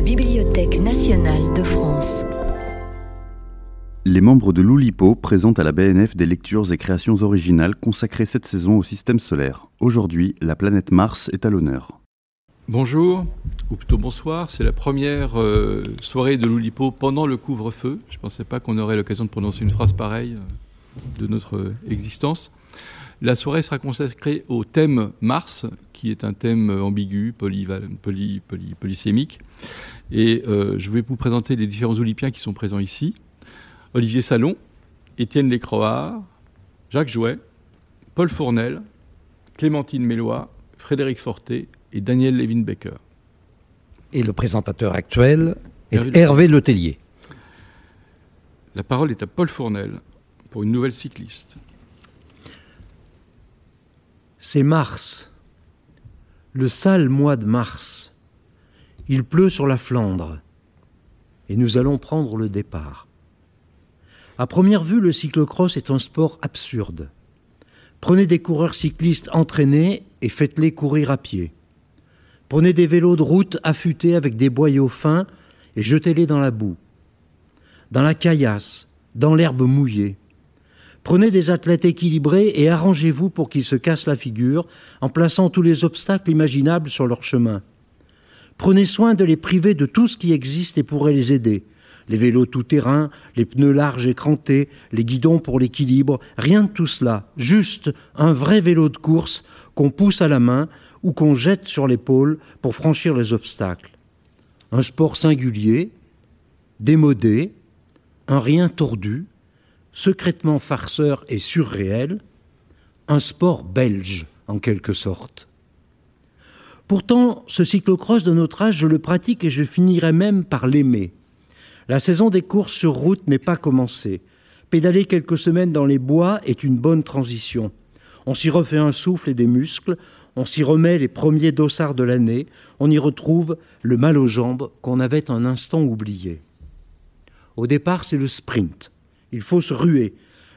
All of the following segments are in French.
la Bibliothèque nationale de France. Les membres de l'Oulipo présentent à la BNF des lectures et créations originales consacrées cette saison au système solaire. Aujourd'hui, la planète Mars est à l'honneur. Bonjour, ou plutôt bonsoir, c'est la première euh, soirée de l'Oulipo pendant le couvre-feu. Je ne pensais pas qu'on aurait l'occasion de prononcer une phrase pareille euh, de notre existence. La soirée sera consacrée au thème Mars, qui est un thème ambigu, polysémique. Et euh, je vais vous présenter les différents Olympiens qui sont présents ici. Olivier Salon, Étienne Lécroard, Jacques Jouet, Paul Fournel, Clémentine Mélois, Frédéric Forté et Daniel Levin-Becker. Et le présentateur actuel est Hervé, Letellier. La parole est à Paul Fournel pour une nouvelle cycliste. C'est mars, le sale mois de mars. Il pleut sur la Flandre et nous allons prendre le départ. À première vue, le cyclocross est un sport absurde. Prenez des coureurs cyclistes entraînés et faites-les courir à pied. Prenez des vélos de route affûtés avec des boyaux fins et jetez-les dans la boue, dans la caillasse, dans l'herbe mouillée. Prenez des athlètes équilibrés et arrangez-vous pour qu'ils se cassent la figure en plaçant tous les obstacles imaginables sur leur chemin. Prenez soin de les priver de tout ce qui existe et pourrait les aider, les vélos tout-terrain, les pneus larges et crantés, les guidons pour l'équilibre, rien de tout cela, juste un vrai vélo de course qu'on pousse à la main ou qu'on jette sur l'épaule pour franchir les obstacles. Un sport singulier, démodé, un rien tordu, secrètement farceur et surréel, un sport belge en quelque sorte. Pourtant, ce cyclocross de notre âge, je le pratique et je finirai même par l'aimer. La saison des courses sur route n'est pas commencée. Pédaler quelques semaines dans les bois est une bonne transition. On s'y refait un souffle et des muscles, on s'y remet les premiers dossards de l'année, on y retrouve le mal aux jambes qu'on avait un instant oublié. Au départ, c'est le sprint. Il faut se ruer.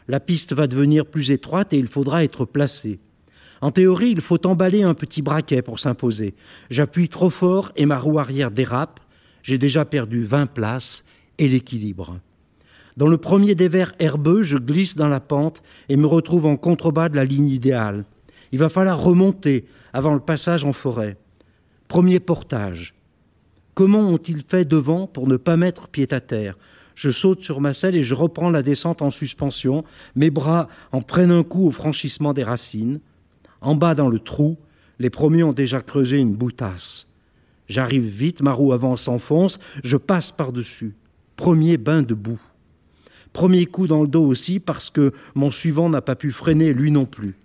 La piste va devenir plus étroite et il faudra être placé. En théorie, il faut emballer un petit braquet pour s'imposer. J'appuie trop fort et ma roue arrière dérape. J'ai déjà perdu 20 places et l'équilibre. Dans le premier des vers herbeux, je glisse dans la pente et me retrouve en contrebas de la ligne idéale. Il va falloir remonter avant le passage en forêt. Premier portage. Comment ont-ils fait devant pour ne pas mettre pied à terre? Je saute sur ma selle et je reprends la descente en suspension. Mes bras en prennent un coup au franchissement des racines. En bas dans le trou, les premiers ont déjà creusé une boutasse. J'arrive vite, ma roue avant s'enfonce, je passe par-dessus. Premier bain de boue. Premier coup dans le dos aussi parce que mon suivant n'a pas pu freiner lui non plus.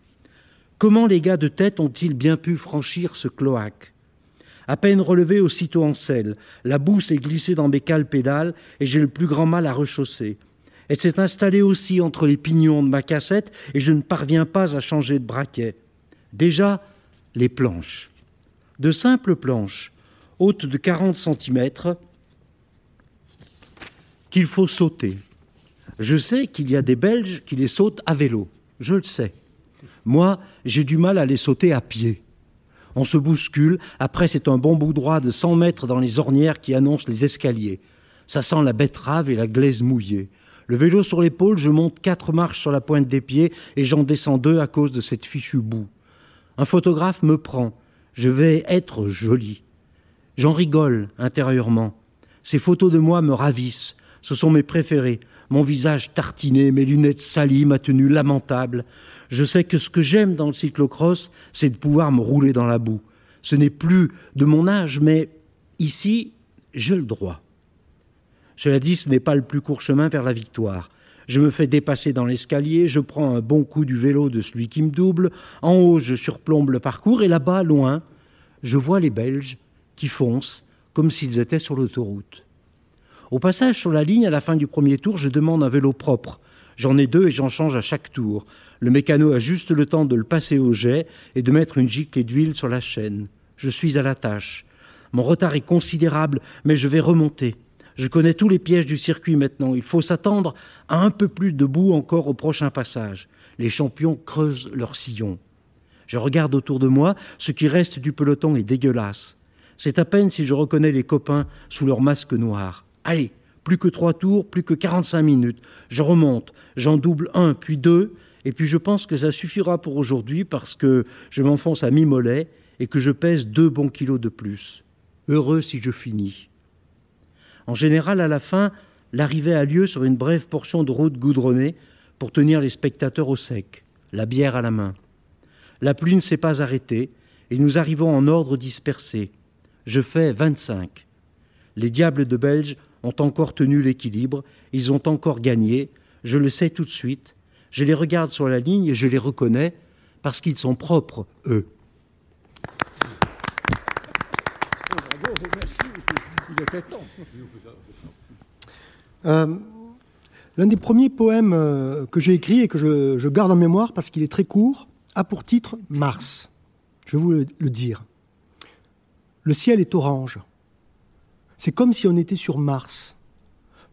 Comment les gars de tête ont-ils bien pu franchir ce cloaque? À peine relevé aussitôt en selle, la boue s'est glissée dans mes cales pédales et j'ai le plus grand mal à rechausser. Elle s'est installée aussi entre les pignons de ma cassette et je ne parviens pas à changer de braquet. Déjà, les planches. De simples planches, hautes de 40 centimètres, qu'il faut sauter. Je sais qu'il y a des Belges qui les sautent à vélo. Je le sais. Moi, j'ai du mal à les sauter à pied. On se bouscule, après c'est un bon bout droit de 100 mètres dans les ornières qui annoncent les escaliers. Ça sent la betterave et la glaise mouillée. Le vélo sur l'épaule, je monte quatre marches sur la pointe des pieds et j'en descends deux à cause de cette fichue boue. Un photographe me prend. Je vais être joli. J'en rigole intérieurement. Ces photos de moi me ravissent. Ce sont mes préférés. Mon visage tartiné, mes lunettes salies, ma tenue lamentable. Je sais que ce que j'aime dans le cyclocross, c'est de pouvoir me rouler dans la boue. Ce n'est plus de mon âge, mais ici, j'ai le droit. Cela dit, ce n'est pas le plus court chemin vers la victoire. Je me fais dépasser dans l'escalier, je prends un bon coup du vélo de celui qui me double, en haut je surplombe le parcours, et là-bas, loin, je vois les Belges qui foncent comme s'ils étaient sur l'autoroute. Au passage sur la ligne, à la fin du premier tour, je demande un vélo propre. J'en ai deux et j'en change à chaque tour. Le mécano a juste le temps de le passer au jet et de mettre une giclée d'huile sur la chaîne. Je suis à la tâche. Mon retard est considérable, mais je vais remonter. Je connais tous les pièges du circuit maintenant. Il faut s'attendre à un peu plus de boue encore au prochain passage. Les champions creusent leur sillon. Je regarde autour de moi. Ce qui reste du peloton est dégueulasse. C'est à peine si je reconnais les copains sous leur masque noir. Allez, plus que trois tours, plus que 45 minutes. Je remonte, j'en double un, puis deux, et puis je pense que ça suffira pour aujourd'hui parce que je m'enfonce à mi-mollet et que je pèse deux bons kilos de plus. Heureux si je finis. En général, à la fin, l'arrivée a lieu sur une brève portion de route goudronnée pour tenir les spectateurs au sec, la bière à la main. La pluie ne s'est pas arrêtée et nous arrivons en ordre dispersé. Je fais 25. Les diables de Belge ont encore tenu l'équilibre, ils ont encore gagné, je le sais tout de suite, je les regarde sur la ligne et je les reconnais parce qu'ils sont propres, eux. Euh, l'un des premiers poèmes euh, que j'ai écrit et que je, garde en mémoire parce qu'il est très court a pour titre Mars. Je vais vous le dire. Le ciel est orange. C'est comme si on était sur Mars.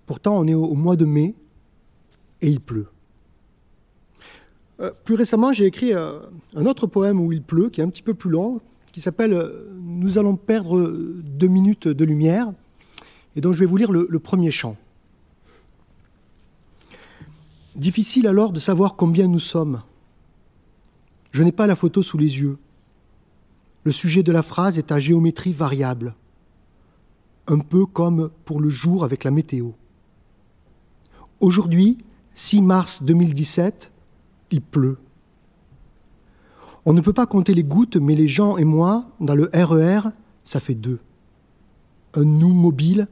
Pourtant, on est au, mois de mai et il pleut. Euh, plus récemment, j'ai écrit un autre poème où il pleut, qui est un petit peu plus long, qui s'appelle Nous allons perdre deux minutes de lumière, et dont je vais vous lire le premier chant. Difficile alors de savoir combien nous sommes. Je n'ai pas la photo sous les yeux. Le sujet de la phrase est à géométrie variable, un peu comme pour le jour avec la météo. Aujourd'hui, 6 mars 2017, pleut. On ne peut pas compter les gouttes, mais les gens et moi, dans le RER, e ça fait deux. Un nous mobile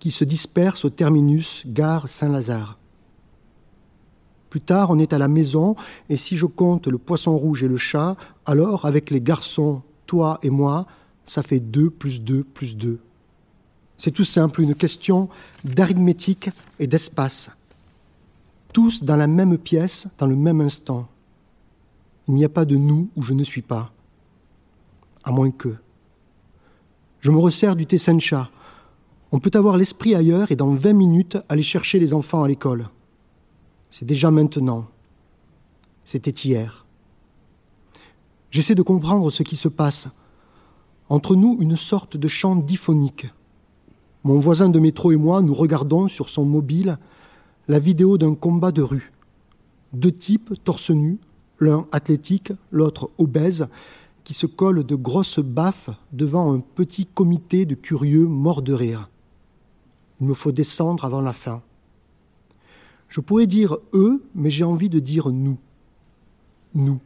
qui se disperse au terminus gare Saint-Lazare. Plus tard, on est à la maison, et si je compte le poisson rouge et le chat, alors avec les garçons, toi et moi, ça fait 2 plus 2 plus 2. C'est tout simple une question d'arithmétique et d'espace. Tous dans la même pièce, dans le même instant. Il n'y a pas de nous où je ne suis pas. À moins que. Je me resserre du thé sencha. On peut avoir l'esprit ailleurs et dans 20 minutes aller chercher les enfants à l'école. C'est déjà maintenant. C'était hier. J'essaie de comprendre ce qui se passe. Entre nous, une sorte de chant diphonique. Mon voisin de métro et moi, nous regardons sur son mobile la vidéo d'un combat de rue. Deux types torse nus, l'un athlétique, l'autre obèse, qui se collent de grosses baffes devant un petit comité de curieux morts de rire. Il me faut descendre avant la fin. Je pourrais dire eux, mais j'ai envie de dire nous. Nous.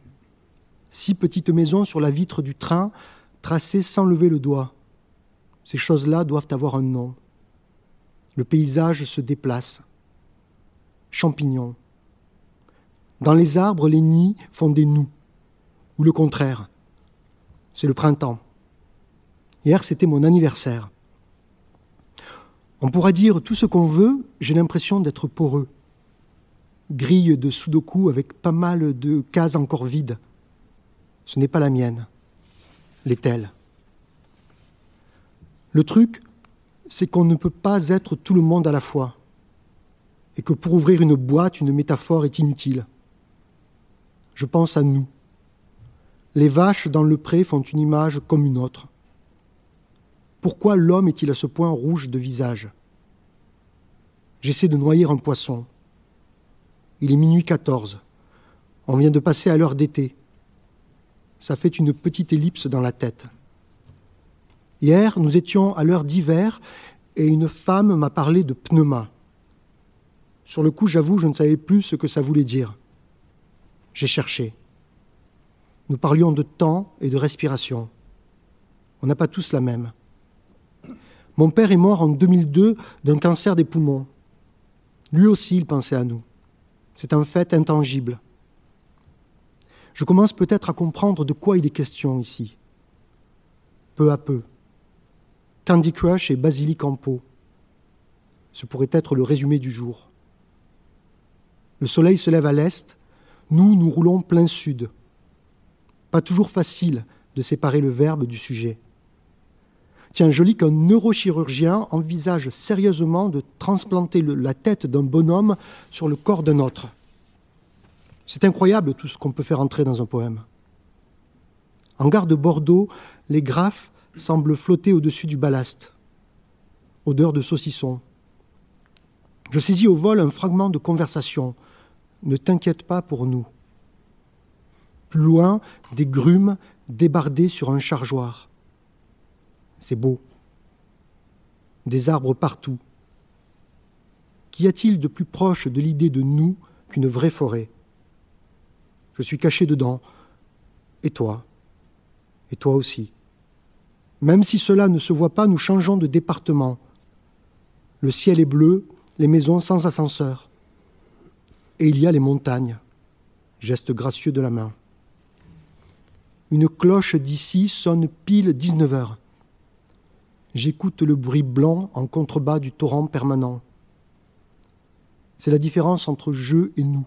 Six petites maisons sur la vitre du train, tracées sans lever le doigt. Ces choses-là doivent avoir un nom. Le paysage se déplace. Champignons. Dans les arbres, les nids font des nous. Ou le contraire. C'est le printemps. Hier, c'était mon anniversaire. On pourra dire tout ce qu'on veut, j'ai l'impression d'être poreux grille de sudoku avec pas mal de cases encore vides. Ce n'est pas la mienne. L'est-elle Le truc, c'est qu'on ne peut pas être tout le monde à la fois. Et que pour ouvrir une boîte, une métaphore est inutile. Je pense à nous. Les vaches dans le pré font une image comme une autre. Pourquoi l'homme est-il à ce point rouge de visage? J'essaie de noyer un poisson. Il est minuit 14. On vient de passer à l'heure d'été. Ça fait une petite ellipse dans la tête. Hier, nous étions à l'heure d'hiver et une femme m'a parlé de pneuma. Sur le coup, j'avoue, je ne savais plus ce que ça voulait dire. J'ai cherché. Nous parlions de temps et de respiration. On n'a pas tous la même. Mon père est mort en 2002 d'un cancer des poumons. Lui aussi, il pensait à nous. C'est un fait intangible. Je commence peut-être à comprendre de quoi il est question ici. Peu à peu. Candy Crush et Basilic en pot. Ce pourrait être le résumé du jour. Le soleil se lève à l'est, nous, nous roulons plein sud. Pas toujours facile de séparer le verbe du sujet. Tiens, je lis qu'un neurochirurgien envisage sérieusement de transplanter la tête d'un bonhomme sur le corps d'un autre. C'est incroyable tout ce qu'on peut faire entrer dans un poème. En gare de Bordeaux, les graphes semble flotter au-dessus du ballast. Odeur de saucisson. Je saisis au vol un fragment de conversation. Ne t'inquiète pas pour nous. Plus loin, des grumes débardées sur un chargeoir. C'est beau. Des arbres partout. Qu'y a-t-il de plus proche de l'idée de nous qu'une vraie forêt? Je suis caché dedans. Et toi? Et toi aussi. Même si cela ne se voit pas, nous changeons de département. Le ciel est bleu, les maisons sans ascenseur. Et il y a les montagnes. Geste gracieux de la main. Une cloche d'ici sonne pile 19 heures. J'écoute le bruit blanc en contrebas du torrent permanent. C'est la différence entre je et nous.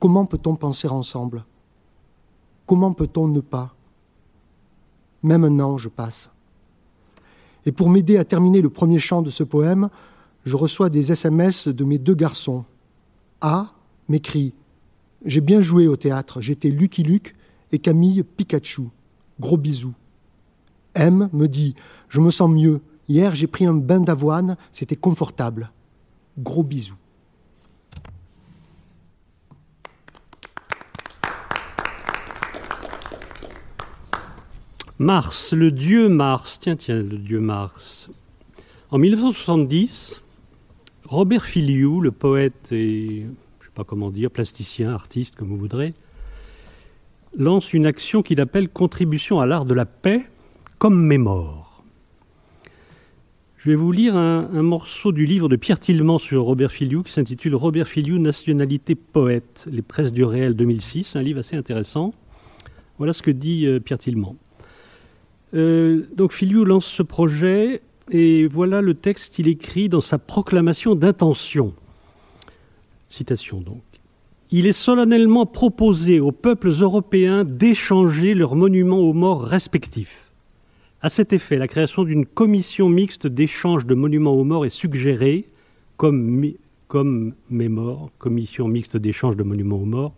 Comment peut-on penser ensemble? Comment peut-on ne pas? Même un ange passe. Et pour m'aider à terminer le premier chant de ce poème, je reçois des SMS de mes deux garçons. A m'écrit J'ai bien joué au théâtre, j'étais Lucky Luke et Camille Pikachu. Gros bisous. M me dit Je me sens mieux. Hier, j'ai pris un bain d'avoine, c'était confortable. Gros bisous. Mars, le dieu Mars. Tiens, tiens, le dieu Mars. En 1970, Robert Filiou, le poète et, je ne sais pas comment dire, plasticien, artiste, comme vous voudrez, lance une action qu'il appelle Contribution à l'art de la paix comme mémoire. Je vais vous lire un, morceau du livre de Pierre Tillement sur Robert Filiou qui s'intitule Robert Filiou, nationalité poète, les presses du réel 2006, un livre assez intéressant. Voilà ce que dit euh, Pierre Tillement. Euh, donc Filiou lance ce projet et voilà le texte qu'il écrit dans sa proclamation d'intention. Citation donc. Il est solennellement proposé aux peuples européens d'échanger leurs monuments aux morts respectifs. À cet effet, la création d'une commission mixte d'échange de monuments aux morts est suggérée, comme, comme commission mixte d'échange de monuments aux morts,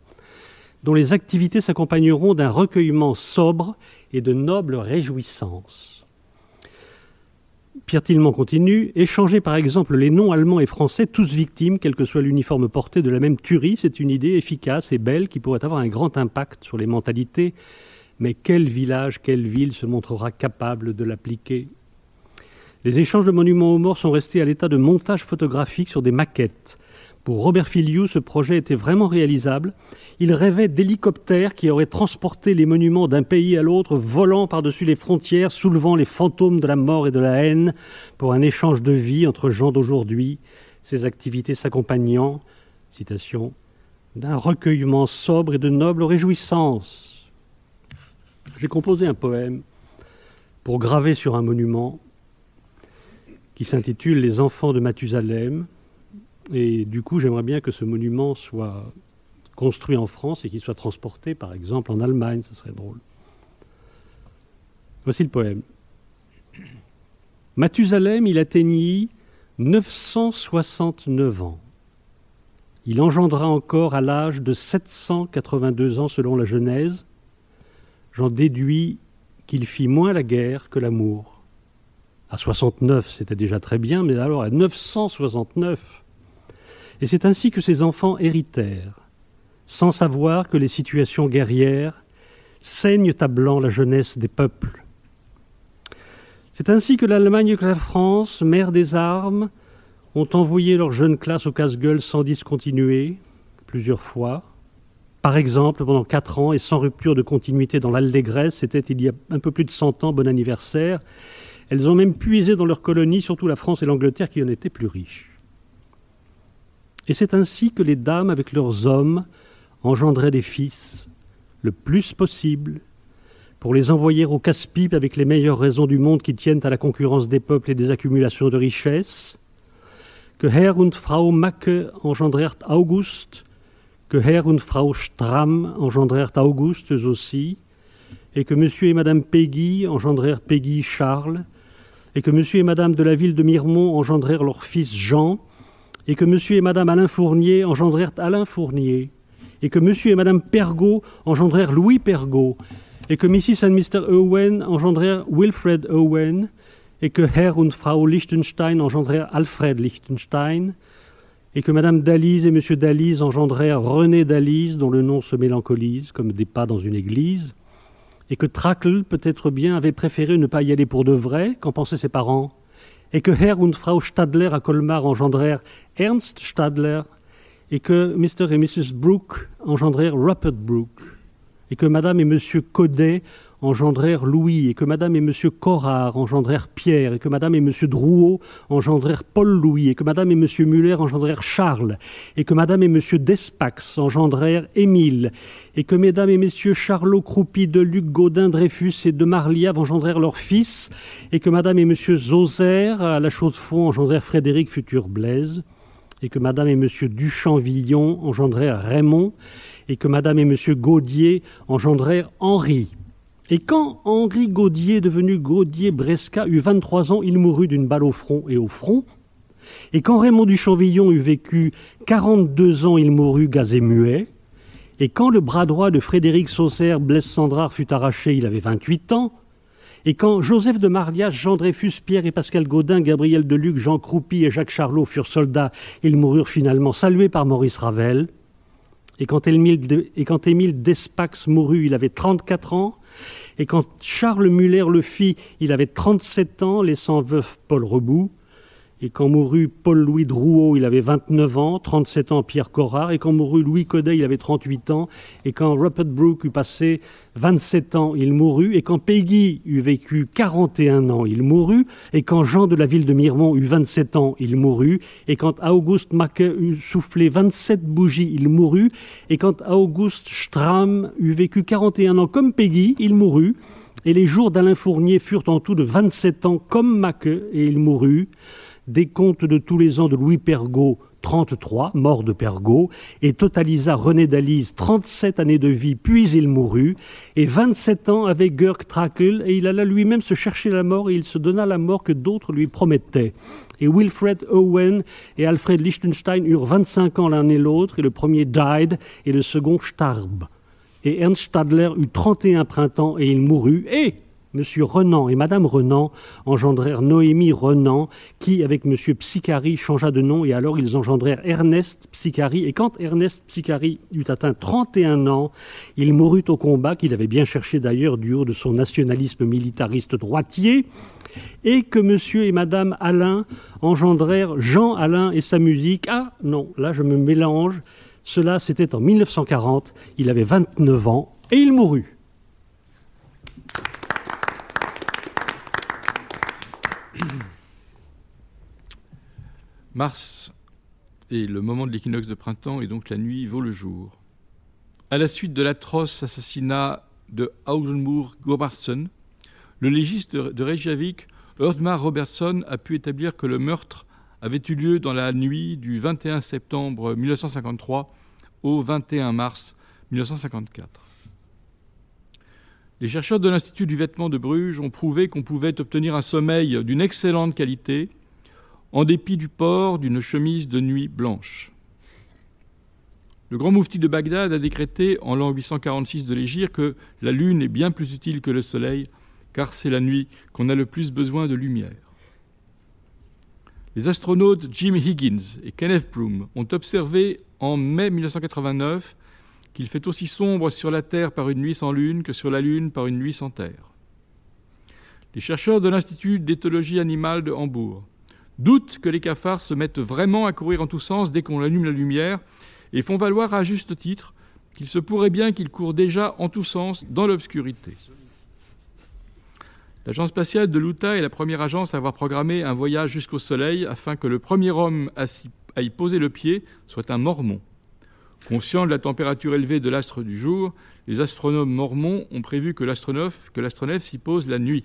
dont les activités s'accompagneront d'un recueillement sobre et de nobles réjouissances. Pierre Tillement continue Échanger par exemple les noms allemands et français, tous victimes, quel que soit l'uniforme porté, de la même tuerie, c'est une idée efficace et belle qui pourrait avoir un grand impact sur les mentalités. Mais quel village, quelle ville se montrera capable de l'appliquer? Les échanges de monuments aux morts sont restés à l'état de montage photographique sur des maquettes. Pour Robert Filiou, ce projet était vraiment réalisable il rêvait d'hélicoptères qui auraient transporté les monuments d'un pays à l'autre, volant par-dessus les frontières, soulevant les fantômes de la mort et de la haine, pour un échange de vie entre gens d'aujourd'hui, ces activités s'accompagnant, citation, d'un recueillement sobre et de nobles réjouissances. J'ai composé un poème pour graver sur un monument qui s'intitule Les enfants de Mathusalem. Et du coup, j'aimerais bien que ce monument soit construit en France et qui soit transporté, par exemple, en Allemagne, ce serait drôle. Voici le poème. Mathusalem, il atteignit 969 ans. Il engendra encore à l'âge de 782 ans selon la Genèse. J'en déduis qu'il fit moins la guerre que l'amour. À 69, c'était déjà très bien, mais alors à 969. Et c'est ainsi que ses enfants héritèrent sans savoir que les situations guerrières saignent à blanc la jeunesse des peuples. C'est ainsi que l'Allemagne et que la France, mère des armes, ont envoyé leurs jeunes classes au casse-gueule sans discontinuer, plusieurs fois. Par exemple, pendant quatre ans et sans rupture de continuité dans l'Allégresse, c'était il y a un peu plus de cent ans, bon anniversaire. Elles ont même puisé dans leurs colonies, surtout la France et l'Angleterre, qui en étaient plus riches. Et c'est ainsi que les dames, avec leurs hommes, engendrer des fils le plus possible pour les envoyer au casse-pipe avec les meilleures raisons du monde qui tiennent à la concurrence des peuples et des accumulations de richesses, que Herr und Frau Macke engendrèrent August, que Herr und Frau Stramm engendrèrent Auguste eux aussi, et que Monsieur et Madame Peggy engendrèrent Peggy Charles, et que Monsieur et Madame de la ville de Mirmont engendrèrent leur fils Jean, et que Monsieur et Madame Alain Fournier engendrèrent Alain Fournier, et que monsieur et madame Pergaud engendrèrent Louis Pergaud, et que Mrs. and Mr. Owen engendrèrent Wilfred Owen, et que Herr und Frau Liechtenstein engendrèrent Alfred Liechtenstein, et que Madame Dalise et Monsieur Dalise engendrèrent René Dalise, dont le nom se mélancolise comme des pas dans une église, et que Trackle, peut-être bien, avait préféré ne pas y aller pour de vrai, qu'en pensaient ses parents, et que Herr und Frau Stadler à Colmar engendrèrent Ernst Stadler, et que Mr. et Mrs. Brooke engendrèrent Rupert Brooke, et que Madame et Monsieur Codet engendrèrent Louis, et que Madame et Monsieur Corard engendrèrent Pierre, et que Madame et Monsieur Drouot engendrèrent Paul-Louis, et que Madame et Monsieur Muller engendrèrent Charles, et que Madame et Monsieur Despax engendrèrent Émile, et que Mesdames et Messieurs Charlot Croupi, de Luc Gaudin, Dreyfus et de Marliave engendrèrent leurs fils, et que Madame et Monsieur Zoser, à la Chaux-de-Fonds, engendrèrent Frédéric futur Blaise, et que Madame et Monsieur Duchamp-Villon engendrèrent Raymond, et que Madame et Monsieur Gaudier engendrèrent Henri. Et quand Henri Gaudier, devenu Gaudier Bresca, eut 23 ans, il mourut d'une balle au front et au front. Et quand Raymond Duchamp-Villon eut vécu 42 ans, il mourut gazé muet. Et quand le bras droit de Frédéric Saucer, Blaise Sandrard, fut arraché, il avait 28 ans. Et quand Joseph de Marlias, Jean Dreyfus, Pierre et Pascal Gaudin, Gabriel Deluc, Jean Croupy et Jacques Charlot furent soldats, ils moururent finalement salués par Maurice Ravel. Et quand Émile, et quand Émile Despax mourut, il avait 34 ans. Et quand Charles Muller le fit, il avait 37 ans, laissant veuf Paul Rebout. Et quand mourut Paul-Louis Drouot, il avait 29 ans, 37 ans Pierre Corard. Et quand mourut Louis Codet, il avait 38 ans. Et quand Rupert Brooke eut passé 27 ans, il mourut. Et quand Peggy eut vécu 41 ans, il mourut. Et quand Jean de la ville de Mirmont eut 27 ans, il mourut. Et quand Auguste Maquet eut soufflé 27 bougies, il mourut. Et quand Auguste Stram eut vécu 41 ans comme Peggy, il mourut. Et les jours d'Alain Fournier furent en tout de 27 ans comme Maquet, et il mourut des comptes de tous les ans de Louis Pergaud, 33, mort de Pergaud, et totalisa René Dalise 37 années de vie, puis il mourut, et 27 ans avec Görg Trakl, et il alla lui-même se chercher la mort, et il se donna la mort que d'autres lui promettaient. Et Wilfred Owen et Alfred Liechtenstein eurent 25 ans l'un et l'autre, et le premier died, et le second starb. Et Ernst Stadler eut 31 printemps, et il mourut, et Monsieur Renan et Madame Renan engendrèrent Noémie Renan, qui, avec Monsieur Psychari, changea de nom, et alors ils engendrèrent Ernest Psychari. Et quand Ernest Psychari eut atteint 31 ans, il mourut au combat, qu'il avait bien cherché d'ailleurs du haut de son nationalisme militariste droitier, et que Monsieur et Madame Alain engendrèrent Jean Alain et sa musique. Ah non, là je me mélange. Cela, c'était en 1940. Il avait 29 ans et il mourut. Mars est le moment de l'équinoxe de printemps et donc la nuit vaut le jour. À la suite de l'atroce assassinat de Audenmour Gobarsson, le légiste de Reykjavik, Erdmar Robertson, a pu établir que le meurtre avait eu lieu dans la nuit du 21 septembre 1953 au 21 mars 1954. Les chercheurs de l'Institut du vêtement de Bruges ont prouvé qu'on pouvait obtenir un sommeil d'une excellente qualité en dépit du port d'une chemise de nuit blanche. Le grand moufti de Bagdad a décrété en l'an 846 de l'Égypte que la lune est bien plus utile que le soleil, car c'est la nuit qu'on a le plus besoin de lumière. Les astronautes Jim Higgins et Kenneth Broom ont observé en mai 1989 qu'il fait aussi sombre sur la Terre par une nuit sans lune que sur la Lune par une nuit sans Terre. Les chercheurs de l'Institut d'éthologie animale de Hambourg doutent que les cafards se mettent vraiment à courir en tous sens dès qu'on allume la lumière et font valoir à juste titre qu'il se pourrait bien qu'ils courent déjà en tous sens dans l'obscurité. L'agence spatiale de l'Utah est la première agence à avoir programmé un voyage jusqu'au Soleil afin que le premier homme à y poser le pied soit un mormon. Conscient de la température élevée de l'astre du jour, les astronomes mormons ont prévu que l'astronef s'y pose la nuit.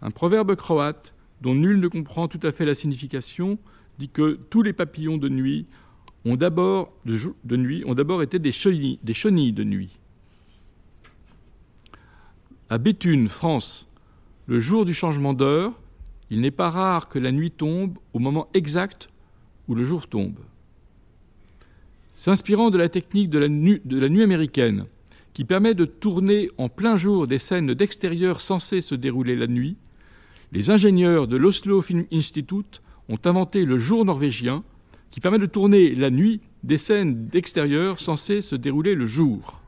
Un proverbe croate dont nul ne comprend tout à fait la signification, dit que tous les papillons de nuit ont d'abord, été des chenilles, des chenilles de nuit. À Béthune, France, le jour du changement d'heure, il n'est pas rare que la nuit tombe au moment exact où le jour tombe. S'inspirant de la technique de la nuit américaine, qui permet de tourner en plein jour des scènes d'extérieur censées se dérouler la nuit, les ingénieurs de l'Oslo Film Institute ont inventé le jour norvégien, qui permet de tourner la nuit des scènes d'extérieur censées se dérouler le jour.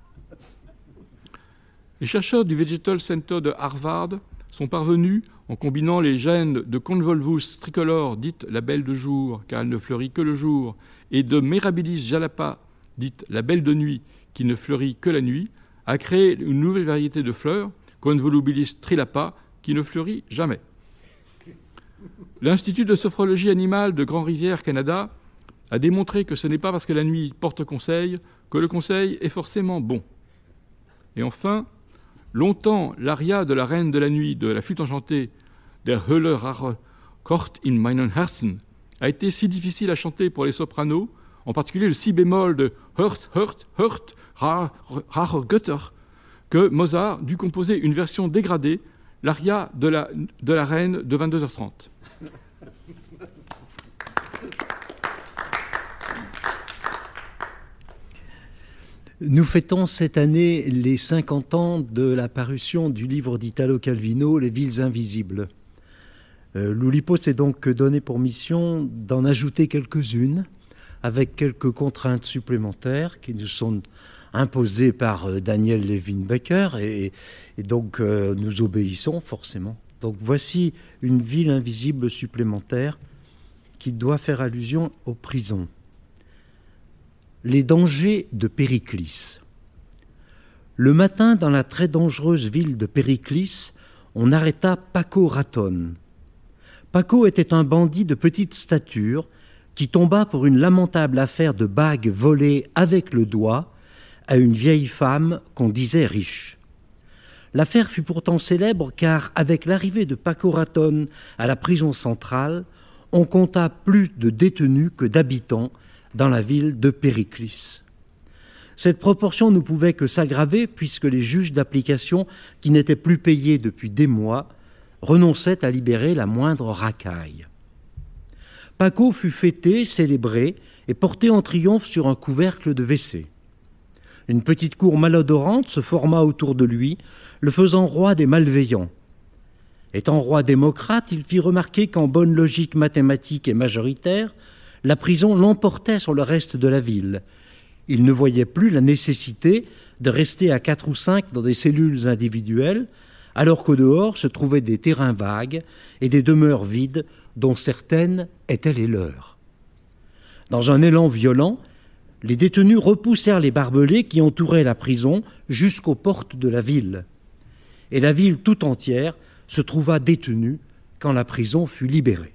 Les chercheurs du Vegetal Center de Harvard sont parvenus, en combinant les gènes de Convolvus tricolore, dite la belle de jour, car elle ne fleurit que le jour, et de Mirabilis jalapa, dite la belle de nuit, qui ne fleurit que la nuit, à créer une nouvelle variété de fleurs, Convolubilis trilapa, qui ne fleurit jamais. L'Institut de sophrologie animale de Grand-Rivière, Canada, a démontré que ce n'est pas parce que la nuit porte conseil que le conseil est forcément bon. Et enfin, longtemps, l'aria de la reine de la nuit de la flûte enchantée, Der Hölle Rache Kort in meinen Herzen, a été si difficile à chanter pour les sopranos, en particulier le si bémol de Hört, Hört, Hört, Rache Götter, que Mozart dut composer une version dégradée, l'aria de la, de la reine de 22h30. Nous fêtons cette année les 50 ans de la parution du livre d'Italo Calvino, Les villes invisibles. Euh, L'Oulipo s'est donc donné pour mission d'en ajouter quelques-unes, avec quelques contraintes supplémentaires qui nous sont imposées par euh, Daniel Levin Becker, et, donc euh, nous obéissons forcément. Donc voici une ville invisible supplémentaire qui doit faire allusion aux prisons. Les dangers de Périclis. Le matin, dans la très dangereuse ville de Périclis, on arrêta Paco Raton. Paco était un bandit de petite stature qui tomba pour une lamentable affaire de bagues volées avec le doigt à une vieille femme qu'on disait riche. L'affaire fut pourtant célèbre car, avec l'arrivée de Paco Raton à la prison centrale, on compta plus de détenus que d'habitants dans la ville de Périclis. Cette proportion ne pouvait que s'aggraver puisque les juges d'application, qui n'étaient plus payés depuis des mois, renonçaient à libérer la moindre racaille. Paco fut fêté, célébré et porté en triomphe sur un couvercle de WC. Une petite cour malodorante se forma autour de lui, le faisant roi des malveillants. Étant roi démocrate, il fit remarquer qu'en bonne logique mathématique et majoritaire, la prison l'emportait sur le reste de la ville. Il ne voyait plus la nécessité de rester à quatre ou cinq dans des cellules individuelles, alors qu'au dehors se trouvaient des terrains vagues et des demeures vides dont certaines étaient les leurs. Dans un élan violent, les détenus repoussèrent les barbelés qui entouraient la prison jusqu'aux portes de la ville. Et la ville tout entière se trouva détenue quand la prison fut libérée.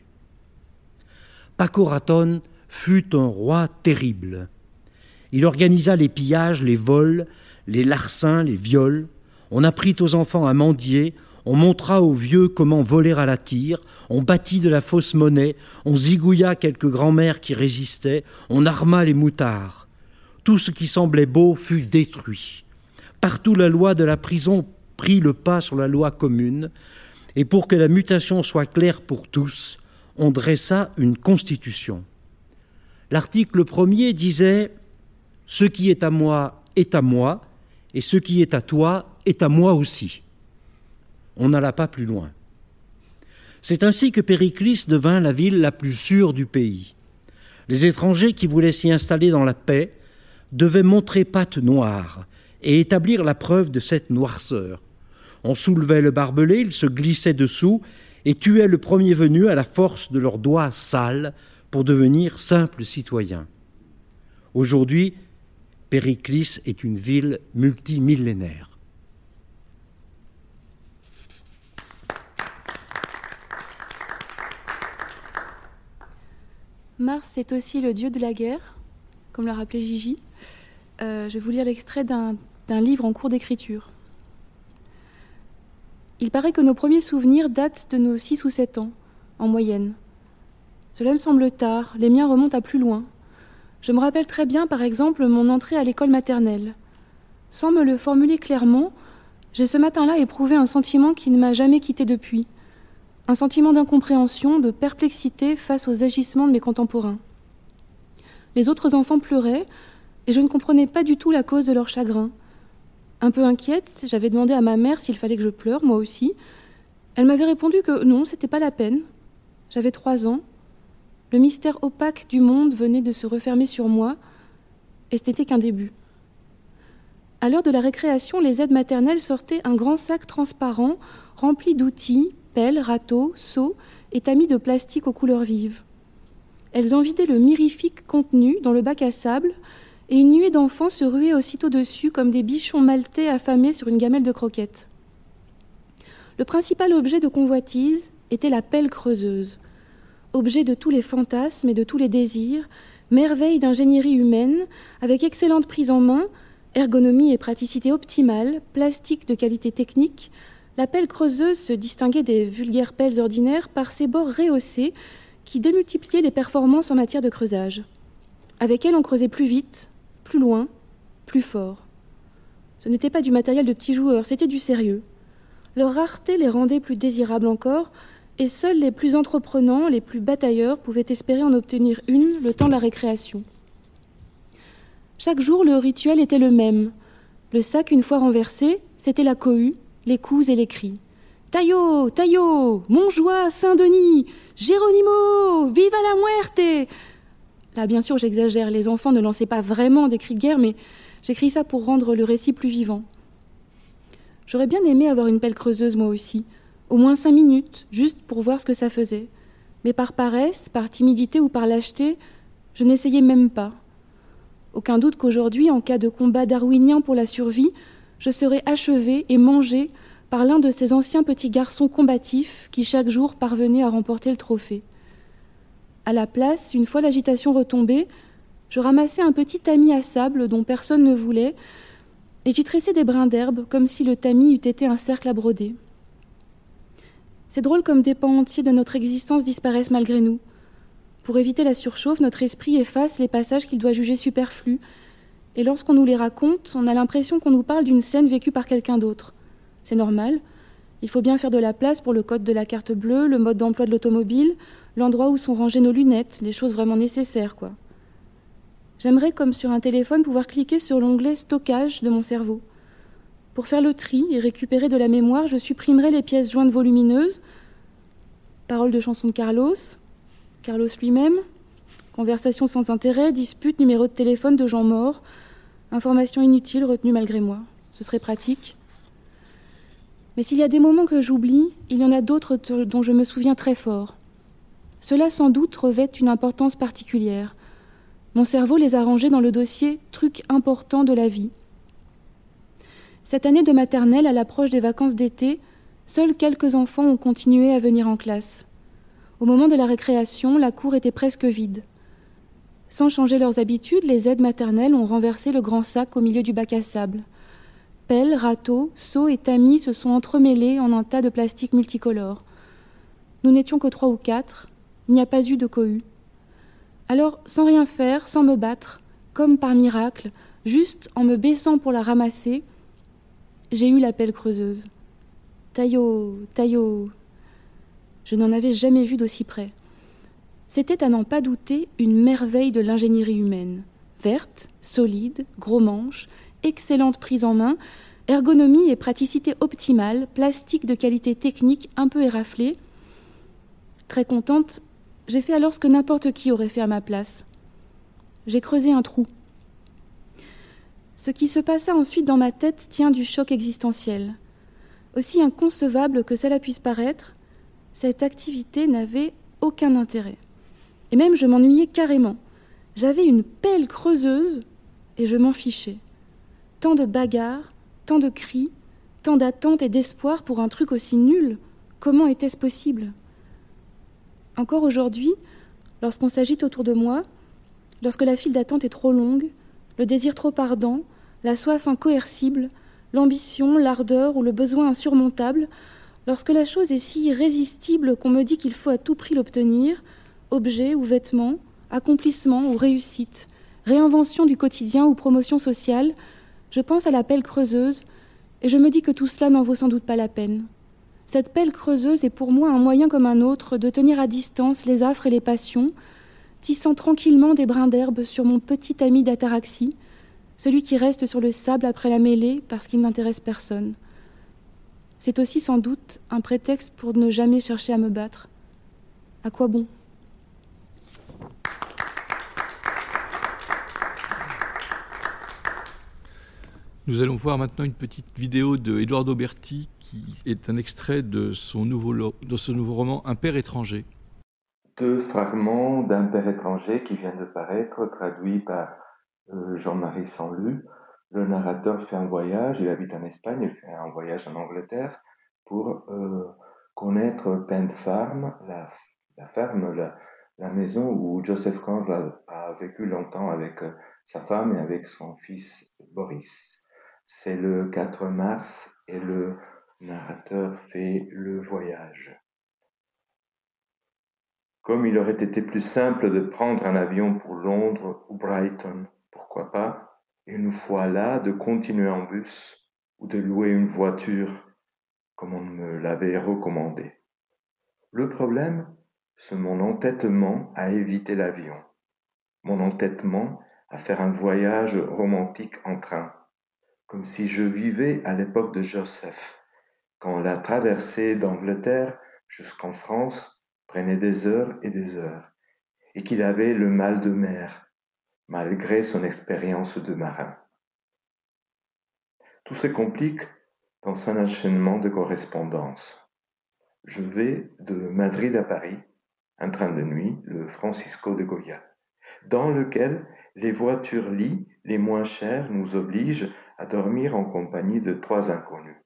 Paco Raton fut un roi terrible. Il organisa les pillages, les vols, les larcins, les viols. On apprit aux enfants à mendier, on montra aux vieux comment voler à la tire, on bâtit de la fausse monnaie, on zigouilla quelques grands-mères qui résistaient, on arma les moutards. Tout ce qui semblait beau fut détruit. Partout la loi de la prison prit le pas sur la loi commune, et pour que la mutation soit claire pour tous, on dressa une constitution. L'article premier disait Ce qui est à moi est à moi, et ce qui est à toi est à moi aussi. On n'alla pas plus loin. C'est ainsi que Périclis devint la ville la plus sûre du pays. Les étrangers qui voulaient s'y installer dans la paix devaient montrer patte noire et établir la preuve de cette noirceur. On soulevait le barbelé, il se glissait dessous et tuaient le premier venu à la force de leurs doigts sales pour devenir simples citoyens. Aujourd'hui, Périclis est une ville multimillénaire. Mars, c'est aussi le dieu de la guerre, comme l'a rappelé Gigi. Euh, je vais vous lire l'extrait d'un livre en cours d'écriture. Il paraît que nos premiers souvenirs datent de nos 6 ou 7 ans, en moyenne. Cela me semble tard, les miens remontent à plus loin. Je me rappelle très bien, par exemple, mon entrée à l'école maternelle. Sans me le formuler clairement, j'ai ce matin-là éprouvé un sentiment qui ne m'a jamais quitté depuis. Un sentiment d'incompréhension, de perplexité face aux agissements de mes contemporains. Les autres enfants pleuraient, et je ne comprenais pas du tout la cause de leur chagrin. Un peu inquiète, j'avais demandé à ma mère s'il fallait que je pleure, moi aussi. Elle m'avait répondu que non, c'était pas la peine. J'avais trois ans. Le mystère opaque du monde venait de se refermer sur moi, et ce n'était qu'un début. À l'heure de la récréation, les aides maternelles sortaient un grand sac transparent rempli d'outils, pelles, râteaux, seaux et tamis de plastique aux couleurs vives. Elles en vidaient le mirifique contenu dans le bac à sable, et une nuée d'enfants se ruait aussitôt dessus comme des bichons maltais affamés sur une gamelle de croquettes. Le principal objet de convoitise était la pelle creuseuse, objet de tous les fantasmes et de tous les désirs, merveille d'ingénierie humaine, avec excellente prise en main, ergonomie et praticité optimale, plastique de qualité technique, la pelle creuseuse se distinguait des vulgaires pelles ordinaires par ses bords rehaussés qui démultipliaient les performances en matière de creusage. Avec elle, on creusait plus vite, plus loin, plus fort. Ce n'était pas du matériel de petits joueurs, c'était du sérieux. Leur rareté les rendait plus désirables encore, et seuls les plus entreprenants, les plus batailleurs pouvaient espérer en obtenir une le temps de la récréation. Chaque jour, le rituel était le même. Le sac, une fois renversé, c'était la cohue, les coups et les cris. Taillot, Taillot, Montjoie, Saint-Denis, Géronimo, viva la muerte Là, bien sûr, j'exagère, les enfants ne lançaient pas vraiment des cris de guerre, mais j'écris ça pour rendre le récit plus vivant. J'aurais bien aimé avoir une pelle creuseuse moi aussi, au moins cinq minutes, juste pour voir ce que ça faisait. Mais par paresse, par timidité ou par lâcheté, je n'essayais même pas. Aucun doute qu'aujourd'hui, en cas de combat darwinien pour la survie, je serais achevé et mangé par l'un de ces anciens petits garçons combatifs qui chaque jour parvenaient à remporter le trophée. À la place, une fois l'agitation retombée, je ramassais un petit tamis à sable dont personne ne voulait, et j'y tressais des brins d'herbe comme si le tamis eût été un cercle à broder. C'est drôle comme des pans entiers de notre existence disparaissent malgré nous. Pour éviter la surchauffe, notre esprit efface les passages qu'il doit juger superflus et lorsqu'on nous les raconte, on a l'impression qu'on nous parle d'une scène vécue par quelqu'un d'autre. C'est normal. Il faut bien faire de la place pour le code de la carte bleue, le mode d'emploi de l'automobile, l'endroit où sont rangées nos lunettes, les choses vraiment nécessaires, quoi. J'aimerais, comme sur un téléphone, pouvoir cliquer sur l'onglet stockage de mon cerveau. Pour faire le tri et récupérer de la mémoire, je supprimerai les pièces jointes volumineuses, paroles de chansons de Carlos, Carlos lui-même, conversations sans intérêt, disputes, numéros de téléphone de gens morts, Information inutile retenue malgré moi. Ce serait pratique. Mais s'il y a des moments que j'oublie, il y en a d'autres dont je me souviens très fort. Cela sans doute revêt une importance particulière. Mon cerveau les a rangés dans le dossier Trucs importants de la vie. Cette année de maternelle, à l'approche des vacances d'été, seuls quelques enfants ont continué à venir en classe. Au moment de la récréation, la cour était presque vide. Sans changer leurs habitudes, les aides maternelles ont renversé le grand sac au milieu du bac à sable. Pelles, râteaux, seaux et tamis se sont entremêlés en un tas de plastique multicolore. Nous n'étions que trois ou quatre, il n'y a pas eu de cohue. Alors, sans rien faire, sans me battre, comme par miracle, juste en me baissant pour la ramasser, j'ai eu la pelle creuseuse. Taillot, taillot. Je n'en avais jamais vu d'aussi près. C'était à n'en pas douter une merveille de l'ingénierie humaine. Verte, solide, gros manche, excellente prise en main, ergonomie et praticité optimale, plastique de qualité technique un peu éraflé. Très contente, j'ai fait alors ce que n'importe qui aurait fait à ma place. J'ai creusé un trou. Ce qui se passa ensuite dans ma tête tient du choc existentiel. Aussi inconcevable que cela puisse paraître, cette activité n'avait aucun intérêt. Même je m'ennuyais carrément. J'avais une pelle creuseuse et je m'en fichais. Tant de bagarres, tant de cris, tant d'attentes et d'espoir pour un truc aussi nul. Comment était-ce possible? Encore aujourd'hui, lorsqu'on s'agite autour de moi, lorsque la file d'attente est trop longue, le désir trop ardent, la soif incoercible, l'ambition, l'ardeur ou le besoin insurmontable, lorsque la chose est si irrésistible qu'on me dit qu'il faut à tout prix l'obtenir, objet ou vêtement, accomplissement ou réussite, réinvention du quotidien ou promotion sociale, je pense à la pelle creuseuse et je me dis que tout cela n'en vaut sans doute pas la peine. Cette pelle creuseuse est pour moi un moyen comme un autre de tenir à distance les affres et les passions, tissant tranquillement des brins d'herbe sur mon petit ami d'ataraxie, celui qui reste sur le sable après la mêlée parce qu'il n'intéresse personne. C'est aussi sans doute un prétexte pour ne jamais chercher à me battre. À quoi bon? Nous allons voir maintenant une petite vidéo de Eduardo Berti qui est un extrait de son nouveau, roman Un père étranger. Deux fragments d'un père étranger qui vient de paraître, traduit par euh, Jean-Marie Sanlu. Le narrateur fait un voyage, il habite en Espagne, il fait un voyage en Angleterre pour euh, connaître Pent Farm, la, la ferme, la, la, maison où Joseph Conrad a vécu longtemps avec euh, sa femme et avec son fils Boris. C'est le 4 mars et le narrateur fait le voyage. Comme il aurait été plus simple de prendre un avion pour Londres ou Brighton, pourquoi pas, une fois là, de continuer en bus ou de louer une voiture, comme on me l'avait recommandé. Le problème, c'est mon entêtement à éviter l'avion, mon entêtement à faire un voyage romantique en train comme si je vivais à l'époque de Joseph, quand la traversée d'Angleterre jusqu'en France prenait des heures et des heures, et qu'il avait le mal de mer, malgré son expérience de marin. Tout se complique dans un enchaînement de correspondances. Je vais de Madrid à Paris, un train de nuit, le Francisco de Goya, dans lequel les voitures lits les moins chères nous obligent à dormir en compagnie de trois inconnus.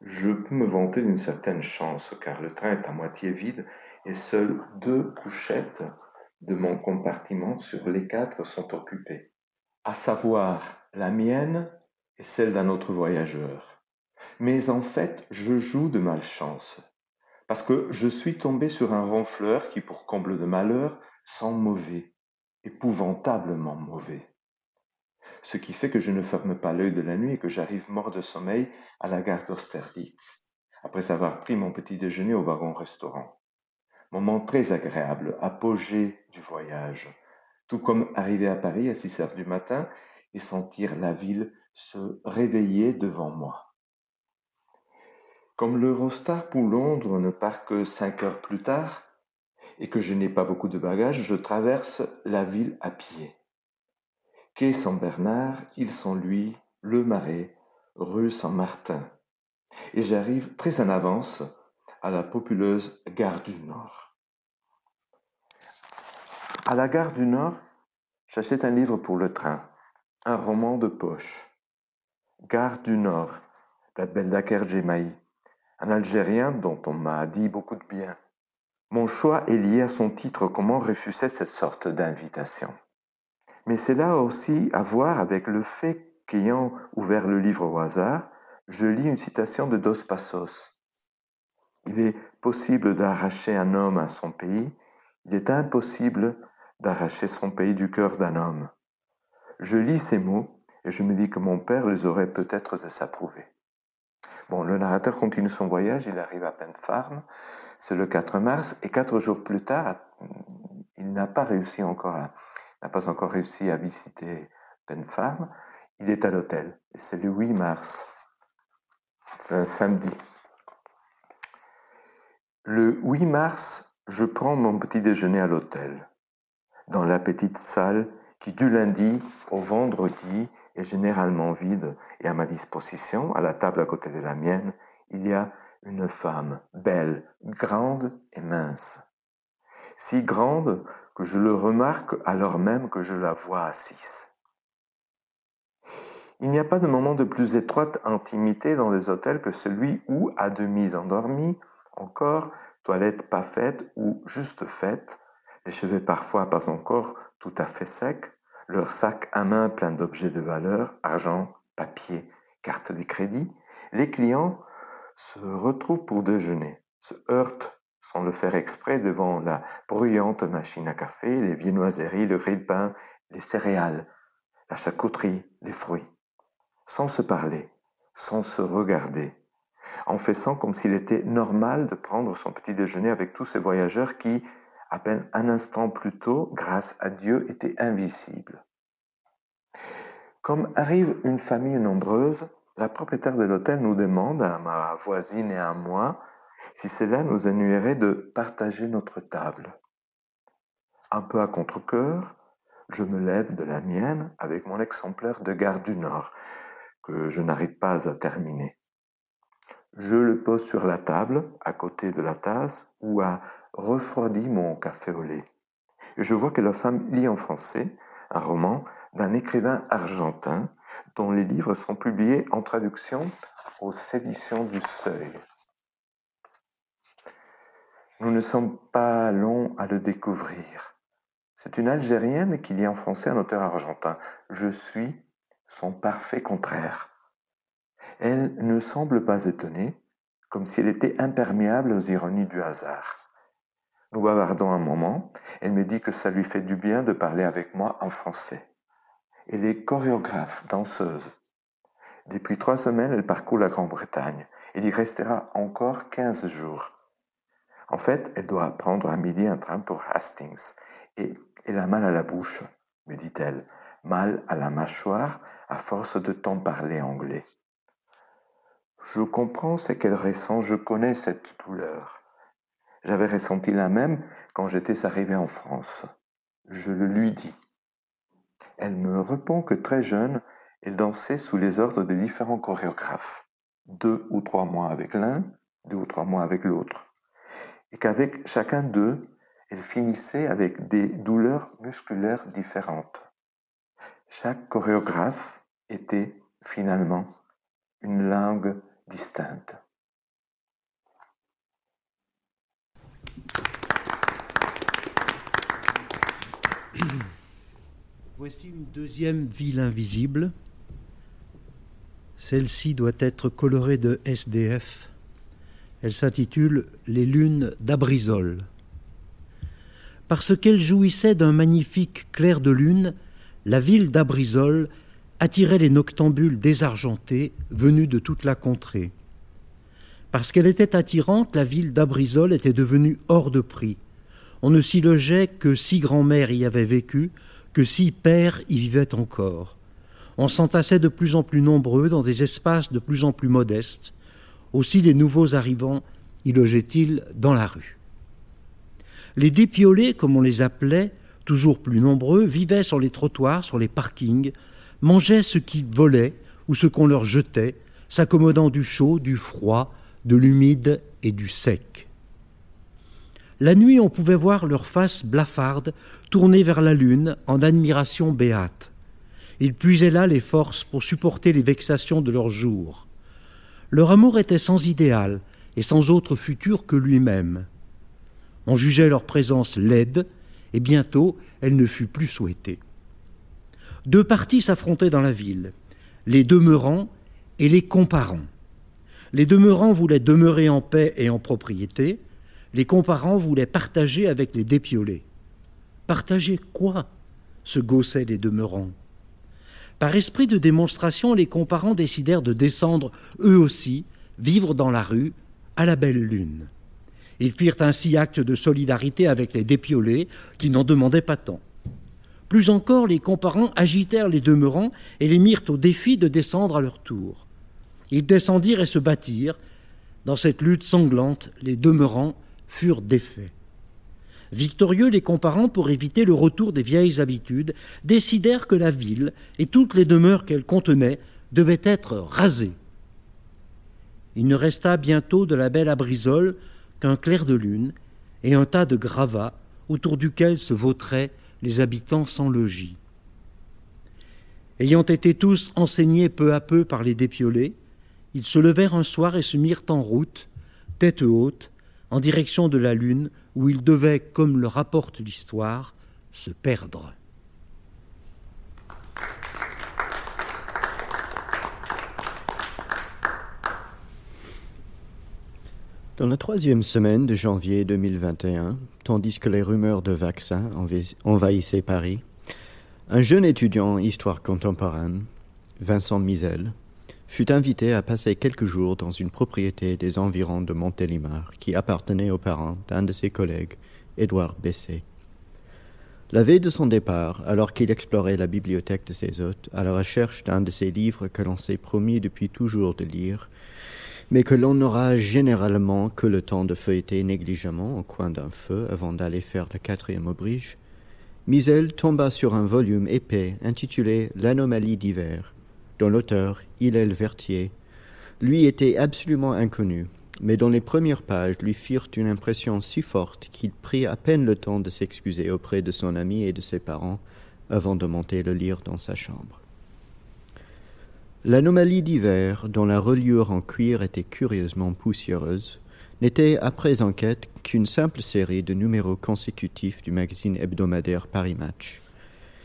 Je peux me vanter d'une certaine chance, car le train est à moitié vide et seules deux couchettes de mon compartiment sur les quatre sont occupées, à savoir la mienne et celle d'un autre voyageur. Mais en fait, je joue de malchance, parce que je suis tombé sur un ronfleur qui, pour comble de malheur, sent mauvais, épouvantablement mauvais ce qui fait que je ne ferme pas l'œil de la nuit et que j'arrive mort de sommeil à la gare d'Austerlitz, après avoir pris mon petit déjeuner au wagon-restaurant. Moment très agréable, apogée du voyage, tout comme arriver à Paris à 6 heures du matin et sentir la ville se réveiller devant moi. Comme l'Eurostar pour Londres ne part que cinq heures plus tard, et que je n'ai pas beaucoup de bagages, je traverse la ville à pied. Quai Saint-Bernard, Île Saint-Louis, Le Marais, rue Saint-Martin. Et j'arrive très en avance à la populeuse gare du Nord. À la gare du Nord, j'achète un livre pour le train, un roman de poche. Gare du Nord, d'Adbeldaker Jemaï, un Algérien dont on m'a dit beaucoup de bien. Mon choix est lié à son titre, comment refuser cette sorte d'invitation? Mais cela a aussi à voir avec le fait qu'ayant ouvert le livre au hasard, je lis une citation de Dos Passos. Il est possible d'arracher un homme à son pays, il est impossible d'arracher son pays du cœur d'un homme. Je lis ces mots et je me dis que mon père les aurait peut-être de s'approuver. Bon, le narrateur continue son voyage, il arrive à Farm, c'est le 4 mars, et quatre jours plus tard, il n'a pas réussi encore à, n'a pas encore réussi à visiter Penfarm, il est à l'hôtel. C'est le 8 mars. C'est un samedi. Le 8 mars, je prends mon petit déjeuner à l'hôtel, dans la petite salle qui du lundi au vendredi est généralement vide et à ma disposition, à la table à côté de la mienne, il y a une femme belle, grande et mince. Si grande que je le remarque alors même que je la vois assise. Il n'y a pas de moment de plus étroite intimité dans les hôtels que celui où, à demi endormi, encore, toilette pas faite ou juste faite, les cheveux parfois pas encore tout à fait secs, leur sac à main plein d'objets de valeur, argent, papier, carte de crédit, les clients se retrouvent pour déjeuner, se heurtent sans le faire exprès devant la bruyante machine à café, les viennoiseries, le grille-pain, les céréales, la charcuterie, les fruits, sans se parler, sans se regarder, en faisant comme s'il était normal de prendre son petit déjeuner avec tous ces voyageurs qui, à peine un instant plus tôt, grâce à Dieu, étaient invisibles. Comme arrive une famille nombreuse, la propriétaire de l'hôtel nous demande, à ma voisine et à moi, si cela nous ennuierait de partager notre table. Un peu à contre-coeur, je me lève de la mienne avec mon exemplaire de Gare du Nord, que je n'arrive pas à terminer. Je le pose sur la table, à côté de la tasse, où a refroidi mon café au lait. Et je vois que la femme lit en français un roman d'un écrivain argentin dont les livres sont publiés en traduction aux éditions du Seuil. Nous ne sommes pas longs à le découvrir. C'est une Algérienne qui lit en français un auteur argentin. Je suis son parfait contraire. Elle ne semble pas étonnée, comme si elle était imperméable aux ironies du hasard. Nous bavardons un moment, elle me dit que ça lui fait du bien de parler avec moi en français. Elle est chorégraphe, danseuse. Depuis trois semaines, elle parcourt la Grande-Bretagne. Elle y restera encore quinze jours. En fait, elle doit prendre à midi un train pour Hastings. Et elle a mal à la bouche, me dit-elle, mal à la mâchoire à force de tant parler anglais. Je comprends ce qu'elle ressent, je connais cette douleur. J'avais ressenti la même quand j'étais arrivé en France. Je le lui dis. Elle me répond que très jeune, elle dansait sous les ordres de différents chorégraphes, deux ou trois mois avec l'un, deux ou trois mois avec l'autre, et qu'avec chacun d'eux, elle finissait avec des douleurs musculaires différentes. Chaque chorégraphe était finalement une langue distincte. Voici une deuxième ville invisible. Celle-ci doit être colorée de SDF. Elle s'intitule Les lunes d'Abrisol. Parce qu'elle jouissait d'un magnifique clair de lune, la ville d'Abrisol attirait les noctambules désargentés venus de toute la contrée. Parce qu'elle était attirante, la ville d'Abrisol était devenue hors de prix. On ne s'y logeait que si grand-mère y avait vécu, que si pères y vivaient encore. On s'entassait de plus en plus nombreux dans des espaces de plus en plus modestes. Aussi les nouveaux arrivants y logeaient-ils dans la rue. Les dépiolés, comme on les appelait, toujours plus nombreux, vivaient sur les trottoirs, sur les parkings, mangeaient ce qu'ils volaient ou ce qu'on leur jetait, s'accommodant du chaud, du froid, de l'humide et du sec. La nuit, on pouvait voir leurs faces blafardes tournées vers la lune en admiration béate. Ils puisaient là les forces pour supporter les vexations de leur jour. Leur amour était sans idéal et sans autre futur que lui-même. On jugeait leur présence laide, et bientôt elle ne fut plus souhaitée. Deux partis s'affrontaient dans la ville, les demeurants et les comparants. Les demeurants voulaient demeurer en paix et en propriété, les comparants voulaient partager avec les dépiolés. Partager quoi se gaussaient les demeurants? Par esprit de démonstration, les comparants décidèrent de descendre, eux aussi, vivre dans la rue, à la belle lune. Ils firent ainsi acte de solidarité avec les dépiolés, qui n'en demandaient pas tant. Plus encore, les comparants agitèrent les demeurants et les mirent au défi de descendre à leur tour. Ils descendirent et se battirent. Dans cette lutte sanglante, les demeurants furent défaits. Victorieux, les comparants, pour éviter le retour des vieilles habitudes, décidèrent que la ville et toutes les demeures qu'elle contenait devaient être rasées. Il ne resta bientôt de la belle abrisole qu'un clair de lune et un tas de gravats autour duquel se vautraient les habitants sans logis. Ayant été tous enseignés peu à peu par les dépiolés, ils se levèrent un soir et se mirent en route, tête haute, en direction de la Lune, où ils devaient, comme le rapporte l'histoire, se perdre. Dans la troisième semaine de janvier 2021, tandis que les rumeurs de vaccins envahissaient Paris, un jeune étudiant en histoire contemporaine, Vincent Misel, fut invité à passer quelques jours dans une propriété des environs de Montélimar qui appartenait aux parents d'un de ses collègues, Édouard Bessé. La veille de son départ, alors qu'il explorait la bibliothèque de ses hôtes, à la recherche d'un de ces livres que l'on s'est promis depuis toujours de lire, mais que l'on n'aura généralement que le temps de feuilleter négligemment au coin d'un feu avant d'aller faire la quatrième aubridge, Misel tomba sur un volume épais intitulé L'anomalie d'hiver, dont l'auteur, Hillel Vertier, lui était absolument inconnu, mais dont les premières pages lui firent une impression si forte qu'il prit à peine le temps de s'excuser auprès de son ami et de ses parents avant de monter le lire dans sa chambre. L'anomalie d'hiver, dont la reliure en cuir était curieusement poussiéreuse, n'était après enquête qu'une simple série de numéros consécutifs du magazine hebdomadaire Paris Match,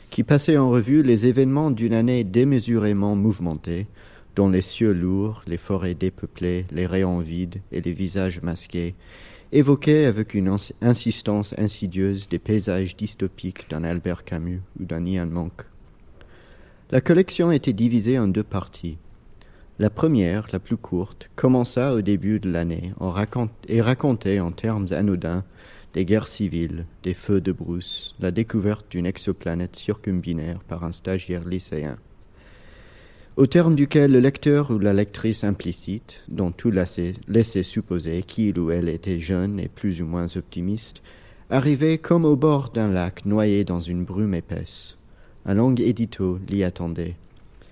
qui passait en revue les événements d'une année démesurément mouvementée, dont les cieux lourds, les forêts dépeuplées, les rayons vides et les visages masqués évoquaient avec une insistance insidieuse des paysages dystopiques d'un Albert Camus ou d'un Ian Monk. La collection était divisée en deux parties. La première, la plus courte, commença au début de l'année et racontait en termes anodins des guerres civiles, des feux de brousse, la découverte d'une exoplanète circumbinaire par un stagiaire lycéen. Au terme duquel le lecteur ou la lectrice implicite, dont tout laissait supposer qu'il ou elle était jeune et plus ou moins optimiste, arrivait comme au bord d'un lac noyé dans une brume épaisse. Un long édito l'y attendait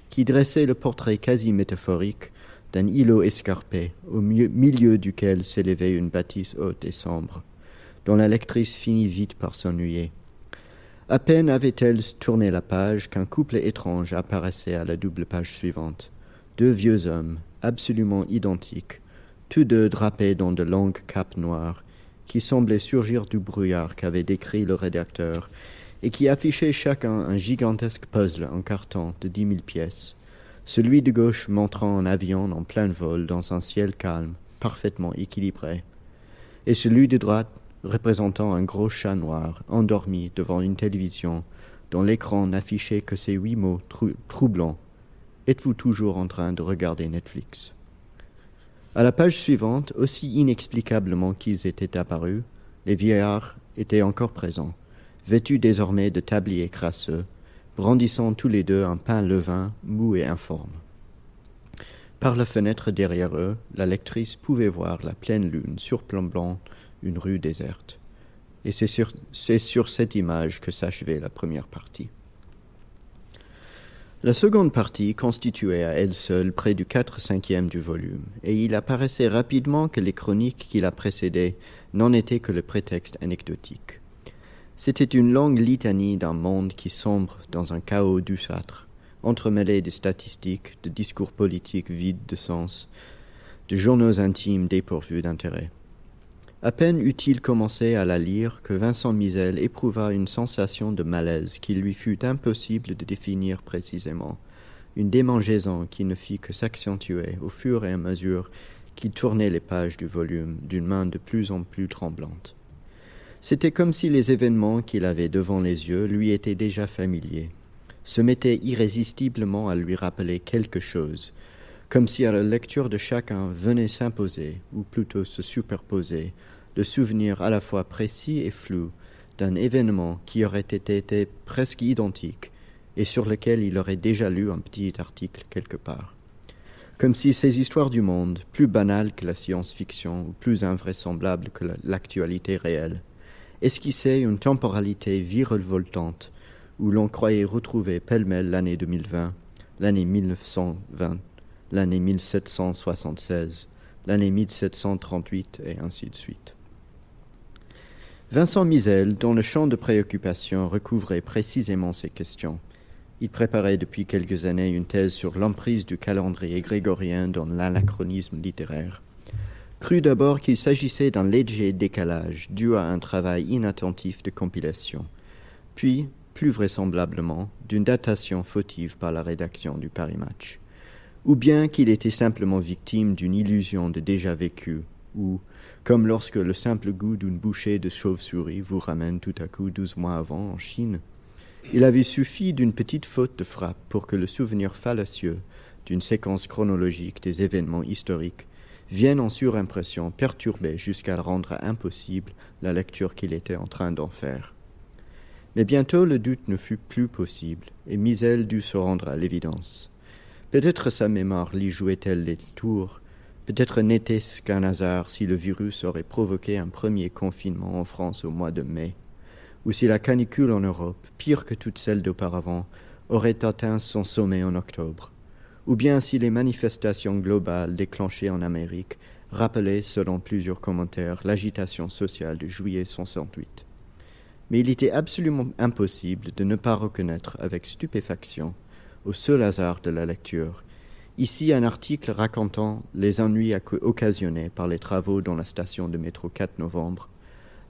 qui dressait le portrait quasi métaphorique d'un îlot escarpé, au milieu duquel s'élevait une bâtisse haute et sombre, dont la lectrice finit vite par s'ennuyer. À peine avait-elle tourné la page qu'un couple étrange apparaissait à la double page suivante. Deux vieux hommes, absolument identiques, tous deux drapés dans de longues capes noires, qui semblaient surgir du brouillard qu'avait décrit le rédacteur et qui affichait chacun un gigantesque puzzle en carton de dix mille pièces, celui de gauche montrant un avion en plein vol dans un ciel calme, parfaitement équilibré, et celui de droite représentant un gros chat noir endormi devant une télévision dont l'écran n'affichait que ces huit mots troublants. Êtes-vous toujours en train de regarder Netflix? À la page suivante, aussi inexplicablement qu'ils étaient apparus, les vieillards étaient encore présents vêtus désormais de tabliers crasseux, brandissant tous les deux un pain levain mou et informe. Par la fenêtre derrière eux, la lectrice pouvait voir la pleine lune surplombant une rue déserte. Et c'est sur, cette image que s'achevait la première partie. La seconde partie constituait à elle seule près du quatre cinquième du volume, et il apparaissait rapidement que les chroniques qui la précédaient n'en étaient que le prétexte anecdotique. C'était une longue litanie d'un monde qui sombre dans un chaos douceâtre, entremêlé de statistiques, de discours politiques vides de sens, de journaux intimes dépourvus d'intérêt. À peine eut-il commencé à la lire que Vincent Misel éprouva une sensation de malaise qu'il lui fut impossible de définir précisément, une démangeaison qui ne fit que s'accentuer au fur et à mesure qu'il tournait les pages du volume d'une main de plus en plus tremblante. C'était comme si les événements qu'il avait devant les yeux lui étaient déjà familiers, se mettaient irrésistiblement à lui rappeler quelque chose, comme si à la lecture de chacun venait s'imposer, ou plutôt se superposer, le souvenir à la fois précis et flou d'un événement qui aurait été presque identique et sur lequel il aurait déjà lu un petit article quelque part. Comme si ces histoires du monde, plus banales que la science-fiction ou plus invraisemblables que l'actualité réelle, esquissait une temporalité virevoltante où l'on croyait retrouver pêle-mêle l'année 2020, l'année 1920, l'année 1776, l'année 1738 et ainsi de suite. Vincent Misel, dont le champ de préoccupation recouvrait précisément ces questions, il préparait depuis quelques années une thèse sur l'emprise du calendrier grégorien dans l'anachronisme littéraire. Crut d'abord qu'il s'agissait d'un léger décalage dû à un travail inattentif de compilation, puis, plus vraisemblablement, d'une datation fautive par la rédaction du Paris Match, ou bien qu'il était simplement victime d'une illusion de déjà vécu, ou, comme lorsque le simple goût d'une bouchée de chauve-souris vous ramène tout à coup douze mois avant en Chine, il avait suffi d'une petite faute de frappe pour que le souvenir fallacieux d'une séquence chronologique des événements historiques viennent en surimpression perturber jusqu'à rendre impossible la lecture qu'il était en train d'en faire. Mais bientôt le doute ne fut plus possible, et Misel dut se rendre à l'évidence. Peut-être sa mémoire lui jouait-elle les tours, peut-être n'était-ce qu'un hasard si le virus aurait provoqué un premier confinement en France au mois de mai, ou si la canicule en Europe, pire que toutes celles d'auparavant, aurait atteint son sommet en octobre, ou bien si les manifestations globales déclenchées en Amérique rappelaient, selon plusieurs commentaires, l'agitation sociale de juillet 68. Mais il était absolument impossible de ne pas reconnaître avec stupéfaction, au seul hasard de la lecture, ici un article racontant les ennuis occasionnés par les travaux dans la station de métro 4 novembre,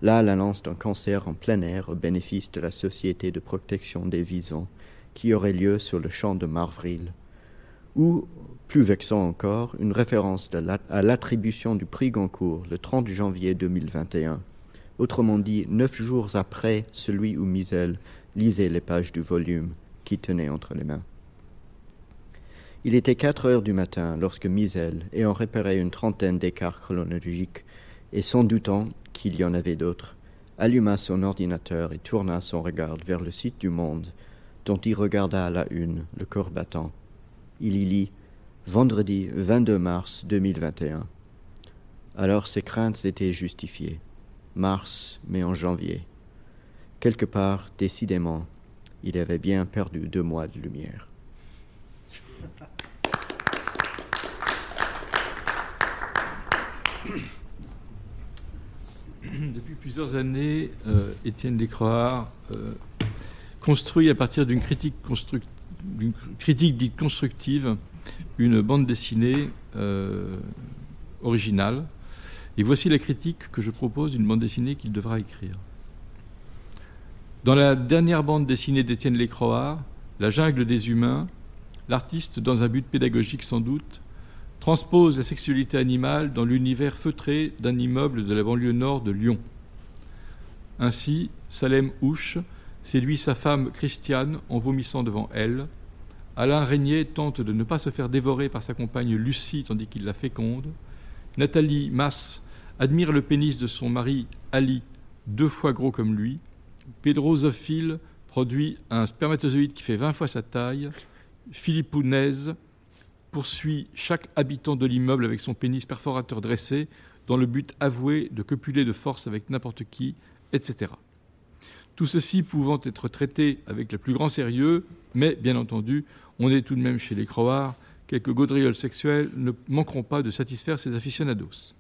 là l'annonce d'un concert en plein air au bénéfice de la Société de protection des visons qui aurait lieu sur le champ de Marvril, ou, plus vexant encore, une référence à l'attribution du prix Goncourt le 30 janvier 2021, autrement dit neuf jours après celui où Misel lisait les pages du volume qu'il tenait entre les mains. Il était quatre heures du matin lorsque Misel, ayant repéré une trentaine d'écarts chronologiques et sans doutant qu'il y en avait d'autres, alluma son ordinateur et tourna son regard vers le site du Monde, dont il regarda à la une, le corps battant. Il y lit Vendredi 22 mars 2021. Alors ses craintes étaient justifiées. Mars, mais en janvier. Quelque part, décidément, il avait bien perdu deux mois de lumière. Depuis plusieurs années, euh, Étienne Descroix euh, construit à partir d'une critique, dite constructive une bande dessinée euh, originale. Et voici la critique que je propose d'une bande dessinée qu'il devra écrire. Dans la dernière bande dessinée d'Étienne Lécroard, La jungle des humains, l'artiste, dans un but pédagogique sans doute, transpose la sexualité animale dans l'univers feutré d'un immeuble de la banlieue nord de Lyon. Ainsi, Salem Houche séduit sa femme Christiane en vomissant devant elle. Alain Régnier tente de ne pas se faire dévorer par sa compagne Lucie tandis qu'il la féconde. Nathalie Masse admire le pénis de son mari Ali, deux fois gros comme lui. Pedro Zophile produit un spermatozoïde qui fait vingt fois sa taille. Philippe Pounez poursuit chaque habitant de l'immeuble avec son pénis perforateur dressé dans le but avoué de copuler de force avec n'importe qui, etc. Tout ceci pouvant être traité avec le plus grand sérieux, mais bien entendu, on est tout de même chez les croards, quelques gaudrioles sexuelles ne manqueront pas de satisfaire ses aficionados.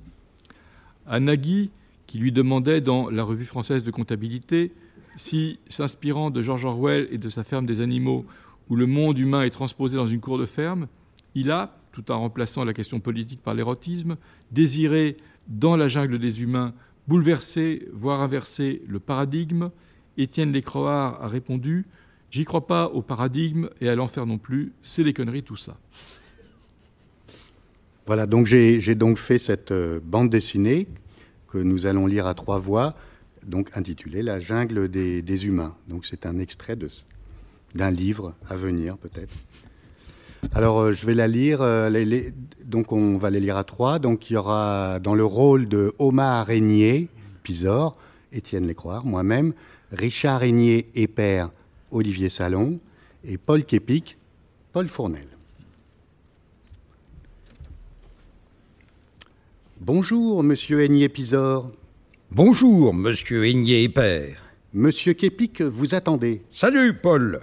À Nagui, qui lui demandait dans la revue française de comptabilité si, s'inspirant de George Orwell et de sa ferme des animaux, où le monde humain est transposé dans une cour de ferme, il a, tout en remplaçant la question politique par l'érotisme, désiré, dans la jungle des humains, bouleverser, voire inverser le paradigme. Étienne Lécroard a répondu J'y crois pas au paradigme et à l'enfer non plus, c'est des conneries tout ça. Voilà, donc j'ai donc fait cette euh, bande dessinée que nous allons lire à trois voix, donc intitulée La jungle des, des humains. Donc c'est un extrait d'un livre à venir peut-être. Alors, euh, je vais la lire. Euh, donc, on va les lire à trois. Donc, il y aura dans le rôle de Omar Régnier, Pisor, Étienne Lécroire, moi-même, Richard Régnier et père, Olivier Salon, et Paul Képic, Paul Fournel. Bonjour, monsieur Aigné Pisor. Bonjour, monsieur Aigné et père. Monsieur Képic, vous attendez. Salut, Paul.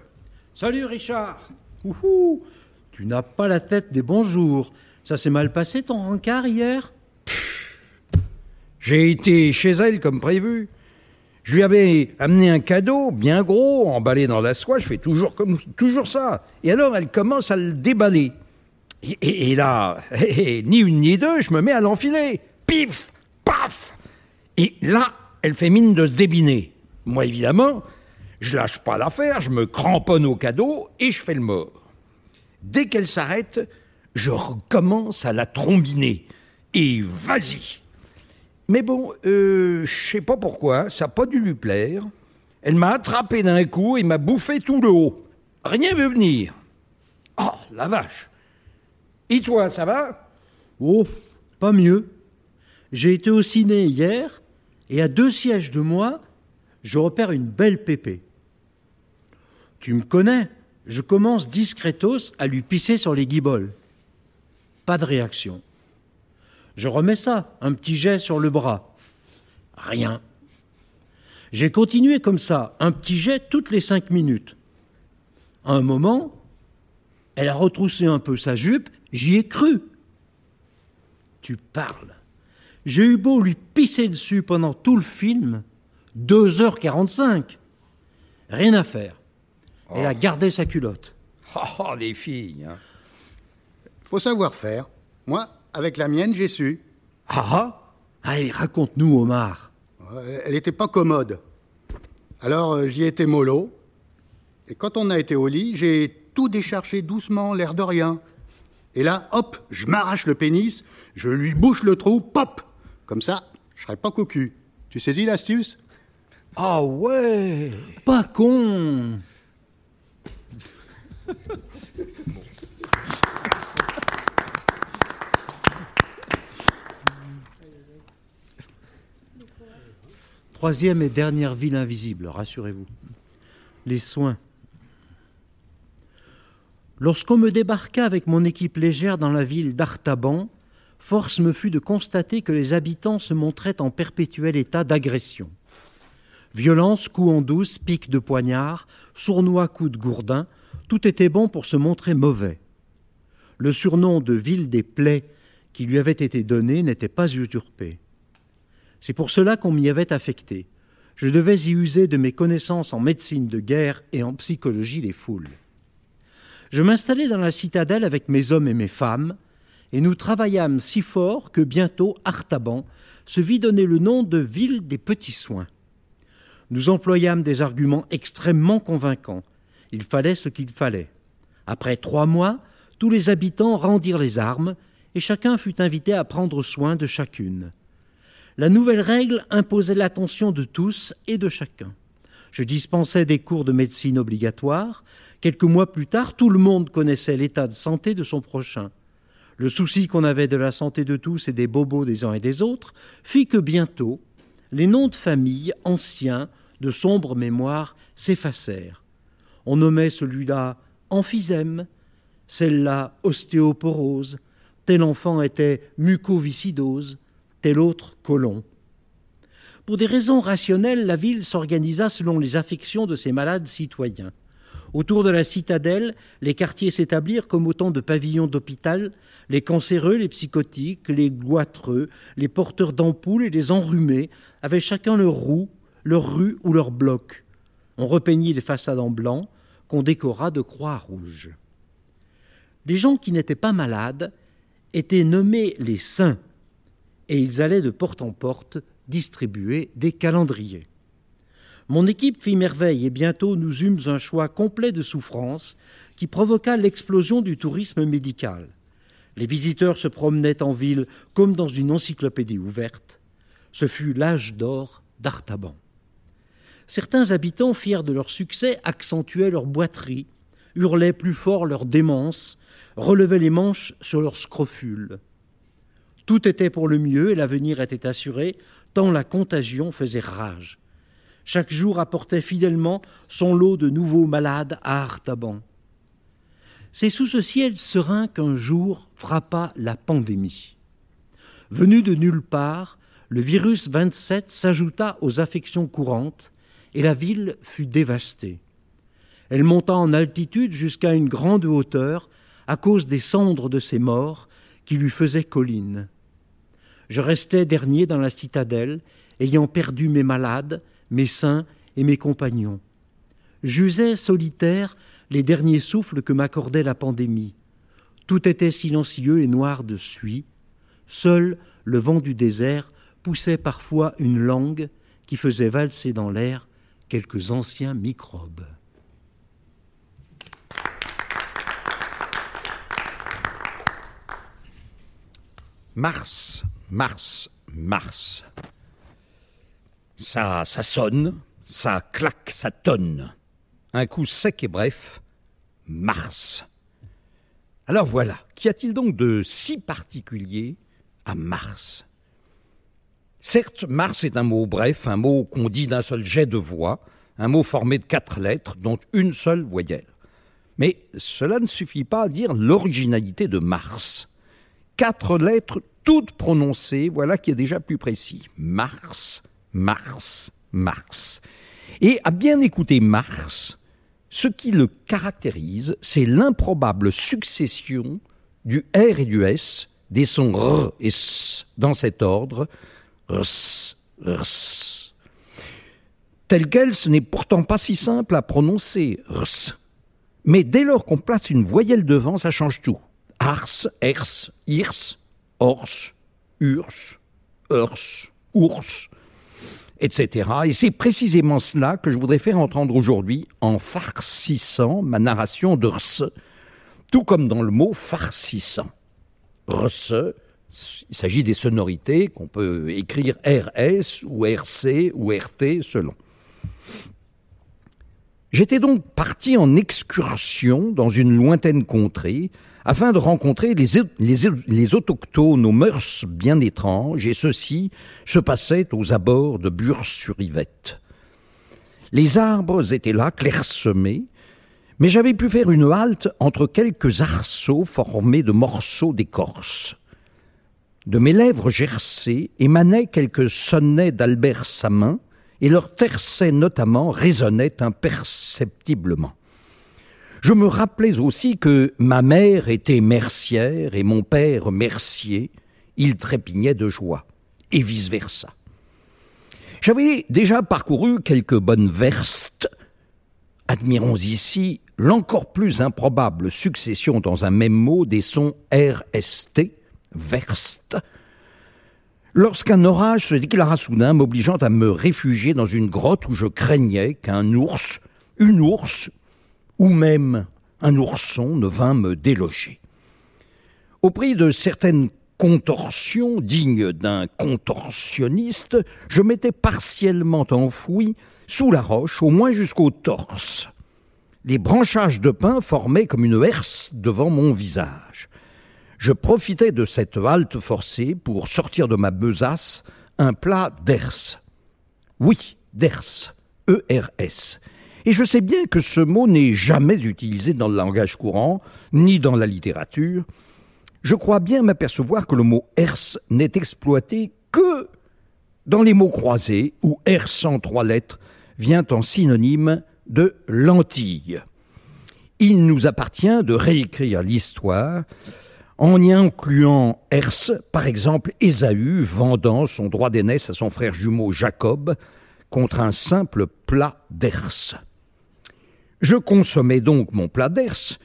Salut, Richard. Ouhou. Tu n'as pas la tête des bons jours. Ça s'est mal passé ton rencard hier? J'ai été chez elle comme prévu. Je lui avais amené un cadeau bien gros, emballé dans la soie. Je fais toujours ça. Et alors elle commence à le déballer. Et, là, ni une ni deux, je me mets à l'enfiler. Pif, paf. Et là, elle fait mine de se débiner. Moi, évidemment, je lâche pas l'affaire, je me cramponne au cadeau et je fais le mort. Dès qu'elle s'arrête, je recommence à la trombiner. Et vas-y Mais bon, euh, je sais pas pourquoi, ça n'a pas dû lui plaire. Elle m'a attrapé d'un coup et m'a bouffé tout le haut. Rien veut venir. Oh, la vache Et toi, ça va? Oh, pas mieux. J'ai été au ciné hier et à deux sièges de moi, je repère une belle pépée. Tu me connais, je commence discretos à lui pisser sur les guiboles. Pas de réaction. Je remets ça, un petit jet sur le bras. Rien. J'ai continué comme ça, un petit jet toutes les cinq minutes. À un moment, elle a retroussé un peu sa jupe, j'y ai cru. Tu parles. J'ai eu beau lui pisser dessus pendant tout le film, 2h45. Rien à faire. Elle a gardé sa culotte. Oh, les filles. hein. Faut savoir faire. Moi, avec la mienne, j'ai su. Ah Allez, raconte-nous, Omar. Elle n'était pas commode. Alors euh, j'y étais mollo. Et quand on a été au lit, j'ai tout déchargé doucement, l'air de rien. Et là, hop, je m'arrache le pénis, je lui bouche le trou, pop Comme ça, je serais pas cocu. Tu saisis l'astuce? Ah ouais Pas con Troisième et dernière ville invisible, rassurez-vous. Les soins. Lorsqu'on me débarqua avec mon équipe légère dans la ville d'Artaban, force me fut de constater que les habitants se montraient en perpétuel état d'agression. Violence, coups en douce, pics de poignard, sournois coups de gourdin, tout était bon pour se montrer mauvais. Le surnom de ville des plaies qui lui avait été donné n'était pas usurpé. C'est pour cela qu'on m'y avait affecté. Je devais y user de mes connaissances en médecine de guerre et en psychologie des foules. Je m'installai dans la citadelle avec mes hommes et mes femmes, et nous travaillâmes si fort que bientôt Artaban se vit donner le nom de ville des petits soins. Nous employâmes des arguments extrêmement convaincants. Il fallait ce qu'il fallait. Après trois mois, tous les habitants rendirent les armes, et chacun fut invité à prendre soin de chacune. La nouvelle règle imposait l'attention de tous et de chacun. Je dispensais des cours de médecine obligatoires. Quelques mois plus tard, tout le monde connaissait l'état de santé de son prochain. Le souci qu'on avait de la santé de tous et des bobos des uns et des autres fit que bientôt, les noms de famille anciens, de sombre mémoire, s'effacèrent. On nommait celui-là emphysème, celle-là ostéoporose, tel enfant était mucoviscidose, tel autre colon. Pour des raisons rationnelles, la ville s'organisa selon les affections de ses malades citoyens. Autour de la citadelle, les quartiers s'établirent comme autant de pavillons d'hôpital, les cancéreux, les psychotiques, les goitreux, les porteurs d'ampoules et les enrhumés avaient chacun leur roue, leur rue ou leur bloc. On repeignit les façades en blanc, qu'on décora de croix rouges. Les gens qui n'étaient pas malades étaient nommés les saints, et ils allaient de porte en porte distribuer des calendriers. Mon équipe fit merveille et bientôt nous eûmes un choix complet de souffrances qui provoqua l'explosion du tourisme médical. Les visiteurs se promenaient en ville comme dans une encyclopédie ouverte. Ce fut l'âge d'or d'Artaban. Certains habitants, fiers de leur succès, accentuaient leur boiterie, hurlaient plus fort leur démence, relevaient les manches sur leurs scrofules. Tout était pour le mieux et l'avenir était assuré, tant la contagion faisait rage. Chaque jour apportait fidèlement son lot de nouveaux malades à Artaban. C'est sous ce ciel serein qu'un jour frappa la pandémie. Venu de nulle part, le virus 27 s'ajouta aux affections courantes et la ville fut dévastée. Elle monta en altitude jusqu'à une grande hauteur à cause des cendres de ses morts qui lui faisaient colline. Je restais dernier dans la citadelle, ayant perdu mes malades, mes saints et mes compagnons. J'usais solitaire les derniers souffles que m'accordait la pandémie. Tout était silencieux et noir de suie. Seul le vent du désert poussait parfois une langue qui faisait valser dans l'air quelques anciens microbes. Mars, Mars, Mars. Ça, ça sonne, ça claque, ça tonne. Un coup sec et bref, Mars. Alors voilà, qu'y a-t-il donc de si particulier à Mars? Certes, Mars est un mot bref, un mot qu'on dit d'un seul jet de voix, un mot formé de quatre lettres, dont une seule voyelle. Mais cela ne suffit pas à dire l'originalité de Mars. Quatre lettres toutes prononcées, voilà qui est déjà plus précis. Mars, Mars, Mars. Et à bien écouter Mars, ce qui le caractérise, c'est l'improbable succession du R et du S, des sons R et S dans cet ordre, rs, rs. Tel quel, ce n'est pourtant pas si simple à prononcer, rs. Mais dès lors qu'on place une voyelle devant, ça change tout. Ars, ers, irs, ors, urs, urs, ours, etc. Et c'est précisément cela que je voudrais faire entendre aujourd'hui en farcissant ma narration de rs, tout comme dans le mot farcissant. Rs, il s'agit des sonorités qu'on peut écrire RS ou RC ou RT selon. J'étais donc parti en excursion dans une lointaine contrée afin de rencontrer les, les, autochtones aux mœurs bien étranges, et ceci se passait aux abords de Bure-sur-Yvette. Les arbres étaient là, clairsemés, mais j'avais pu faire une halte entre quelques arceaux formés de morceaux d'écorce. De mes lèvres gercées émanaient quelques sonnets d'Albert Samin, et leur tercet notamment résonnait imperceptiblement. Je me rappelais aussi que ma mère était mercière et mon père mercier, ils trépignaient de joie, et vice-versa. J'avais déjà parcouru quelques bonnes verstes. Admirons ici l'encore plus improbable succession dans un même mot des sons RST, verste, lorsqu'un orage se déclara soudain, m'obligeant à me réfugier dans une grotte où je craignais qu'un ours, une ours, ou même un ourson ne vint me déloger. Au prix de certaines contorsions dignes d'un contorsionniste, je m'étais partiellement enfoui sous la roche, au moins jusqu'au torse. Les branchages de pin formaient comme une herse devant mon visage. Je profitais de cette halte forcée pour sortir de ma besace un plat d'ers. Oui, d'ers. E-R-S. Et je sais bien que ce mot n'est jamais utilisé dans le langage courant, ni dans la littérature. Je crois bien m'apercevoir que le mot ers n'est exploité que dans les mots croisés, où R sans trois lettres vient en synonyme de lentille. Il nous appartient de réécrire l'histoire en y incluant Ers, par exemple Ésaü vendant son droit d'aînesse à son frère jumeau Jacob contre un simple plat d'Ers. Je consommais donc mon plat d'Ers,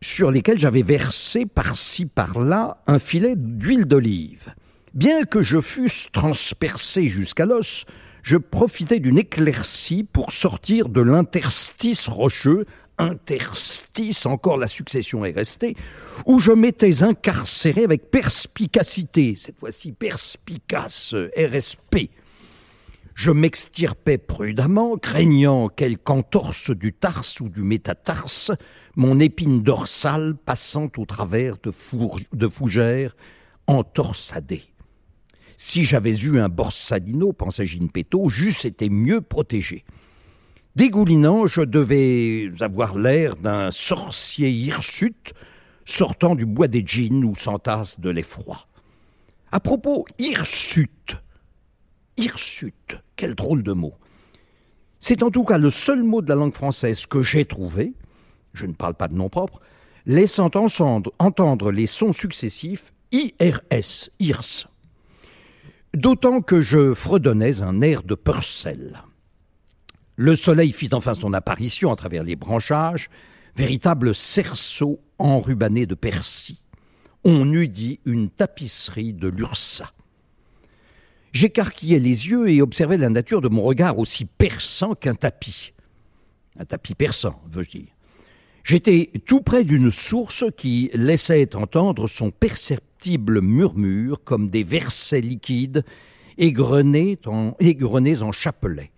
sur lesquels j'avais versé par-ci par-là un filet d'huile d'olive. Bien que je fusse transpercé jusqu'à l'os, je profitais d'une éclaircie pour sortir de l'interstice rocheux, interstice, encore la succession est restée, où je m'étais incarcéré avec perspicacité, cette fois-ci perspicace, RSP, je m'extirpais prudemment, craignant quelque entorse du tarse ou du métatarse, mon épine dorsale passant au travers de, fougères entorsadées. Si j'avais eu un borsalino, pensait Ginpetto, j'eusse été mieux protégé. Dégoulinant, je devais avoir l'air d'un sorcier hirsute sortant du bois des djinns où s'entasse de l'effroi. À propos, hirsute, hirsute, quel drôle de mot. C'est en tout cas le seul mot de la langue française que j'ai trouvé, je ne parle pas de nom propre, laissant entendre les sons successifs IRS, IRS. D'autant que je fredonnais un air de Purcell. Le soleil fit enfin son apparition à travers les branchages, véritable cerceau enrubanné de persil. On eût dit une tapisserie de l'Ursa. J'écarquillais les yeux et observais la nature de mon regard aussi perçant qu'un tapis. Un tapis perçant, veux-je dire. J'étais tout près d'une source qui laissait entendre son perceptible murmure comme des versets liquides égrenés en, égrenés en chapelet.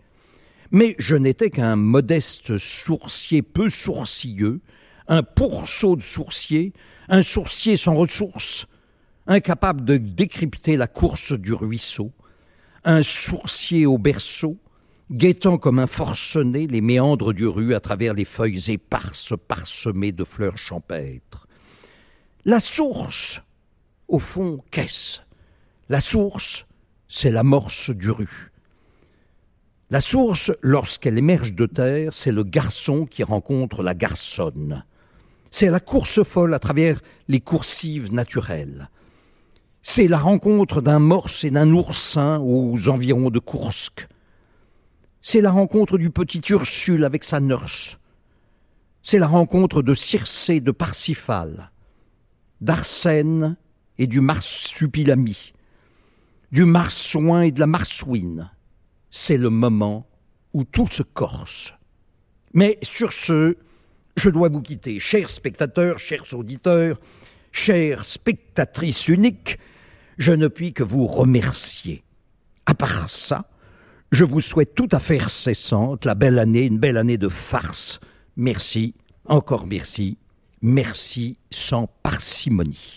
Mais je n'étais qu'un modeste sourcier peu sourcilleux, un pourceau de sourcier, un sourcier sans ressources, incapable de décrypter la course du ruisseau, un sourcier au berceau, guettant comme un forcené les méandres du rue à travers les feuilles éparses parsemées de fleurs champêtres. La source, au fond, qu'est-ce? La source, c'est l'amorce du rue. La source, lorsqu'elle émerge de terre, c'est le garçon qui rencontre la garçonne. C'est la course folle à travers les coursives naturelles. C'est la rencontre d'un morse et d'un oursin aux environs de Koursk. C'est la rencontre du petit Ursule avec sa nurse. C'est la rencontre de Circé de Parsifal, d'Arsène et du marsupilami, du marsouin et de la marsouine. C'est le moment où tout se corse. Mais sur ce, je dois vous quitter, chers spectateurs, chers auditeurs, chères spectatrices uniques, je ne puis que vous remercier. À part ça, je vous souhaite tout à fait cessante la belle année, une belle année de farce. Merci, encore merci, merci sans parcimonie.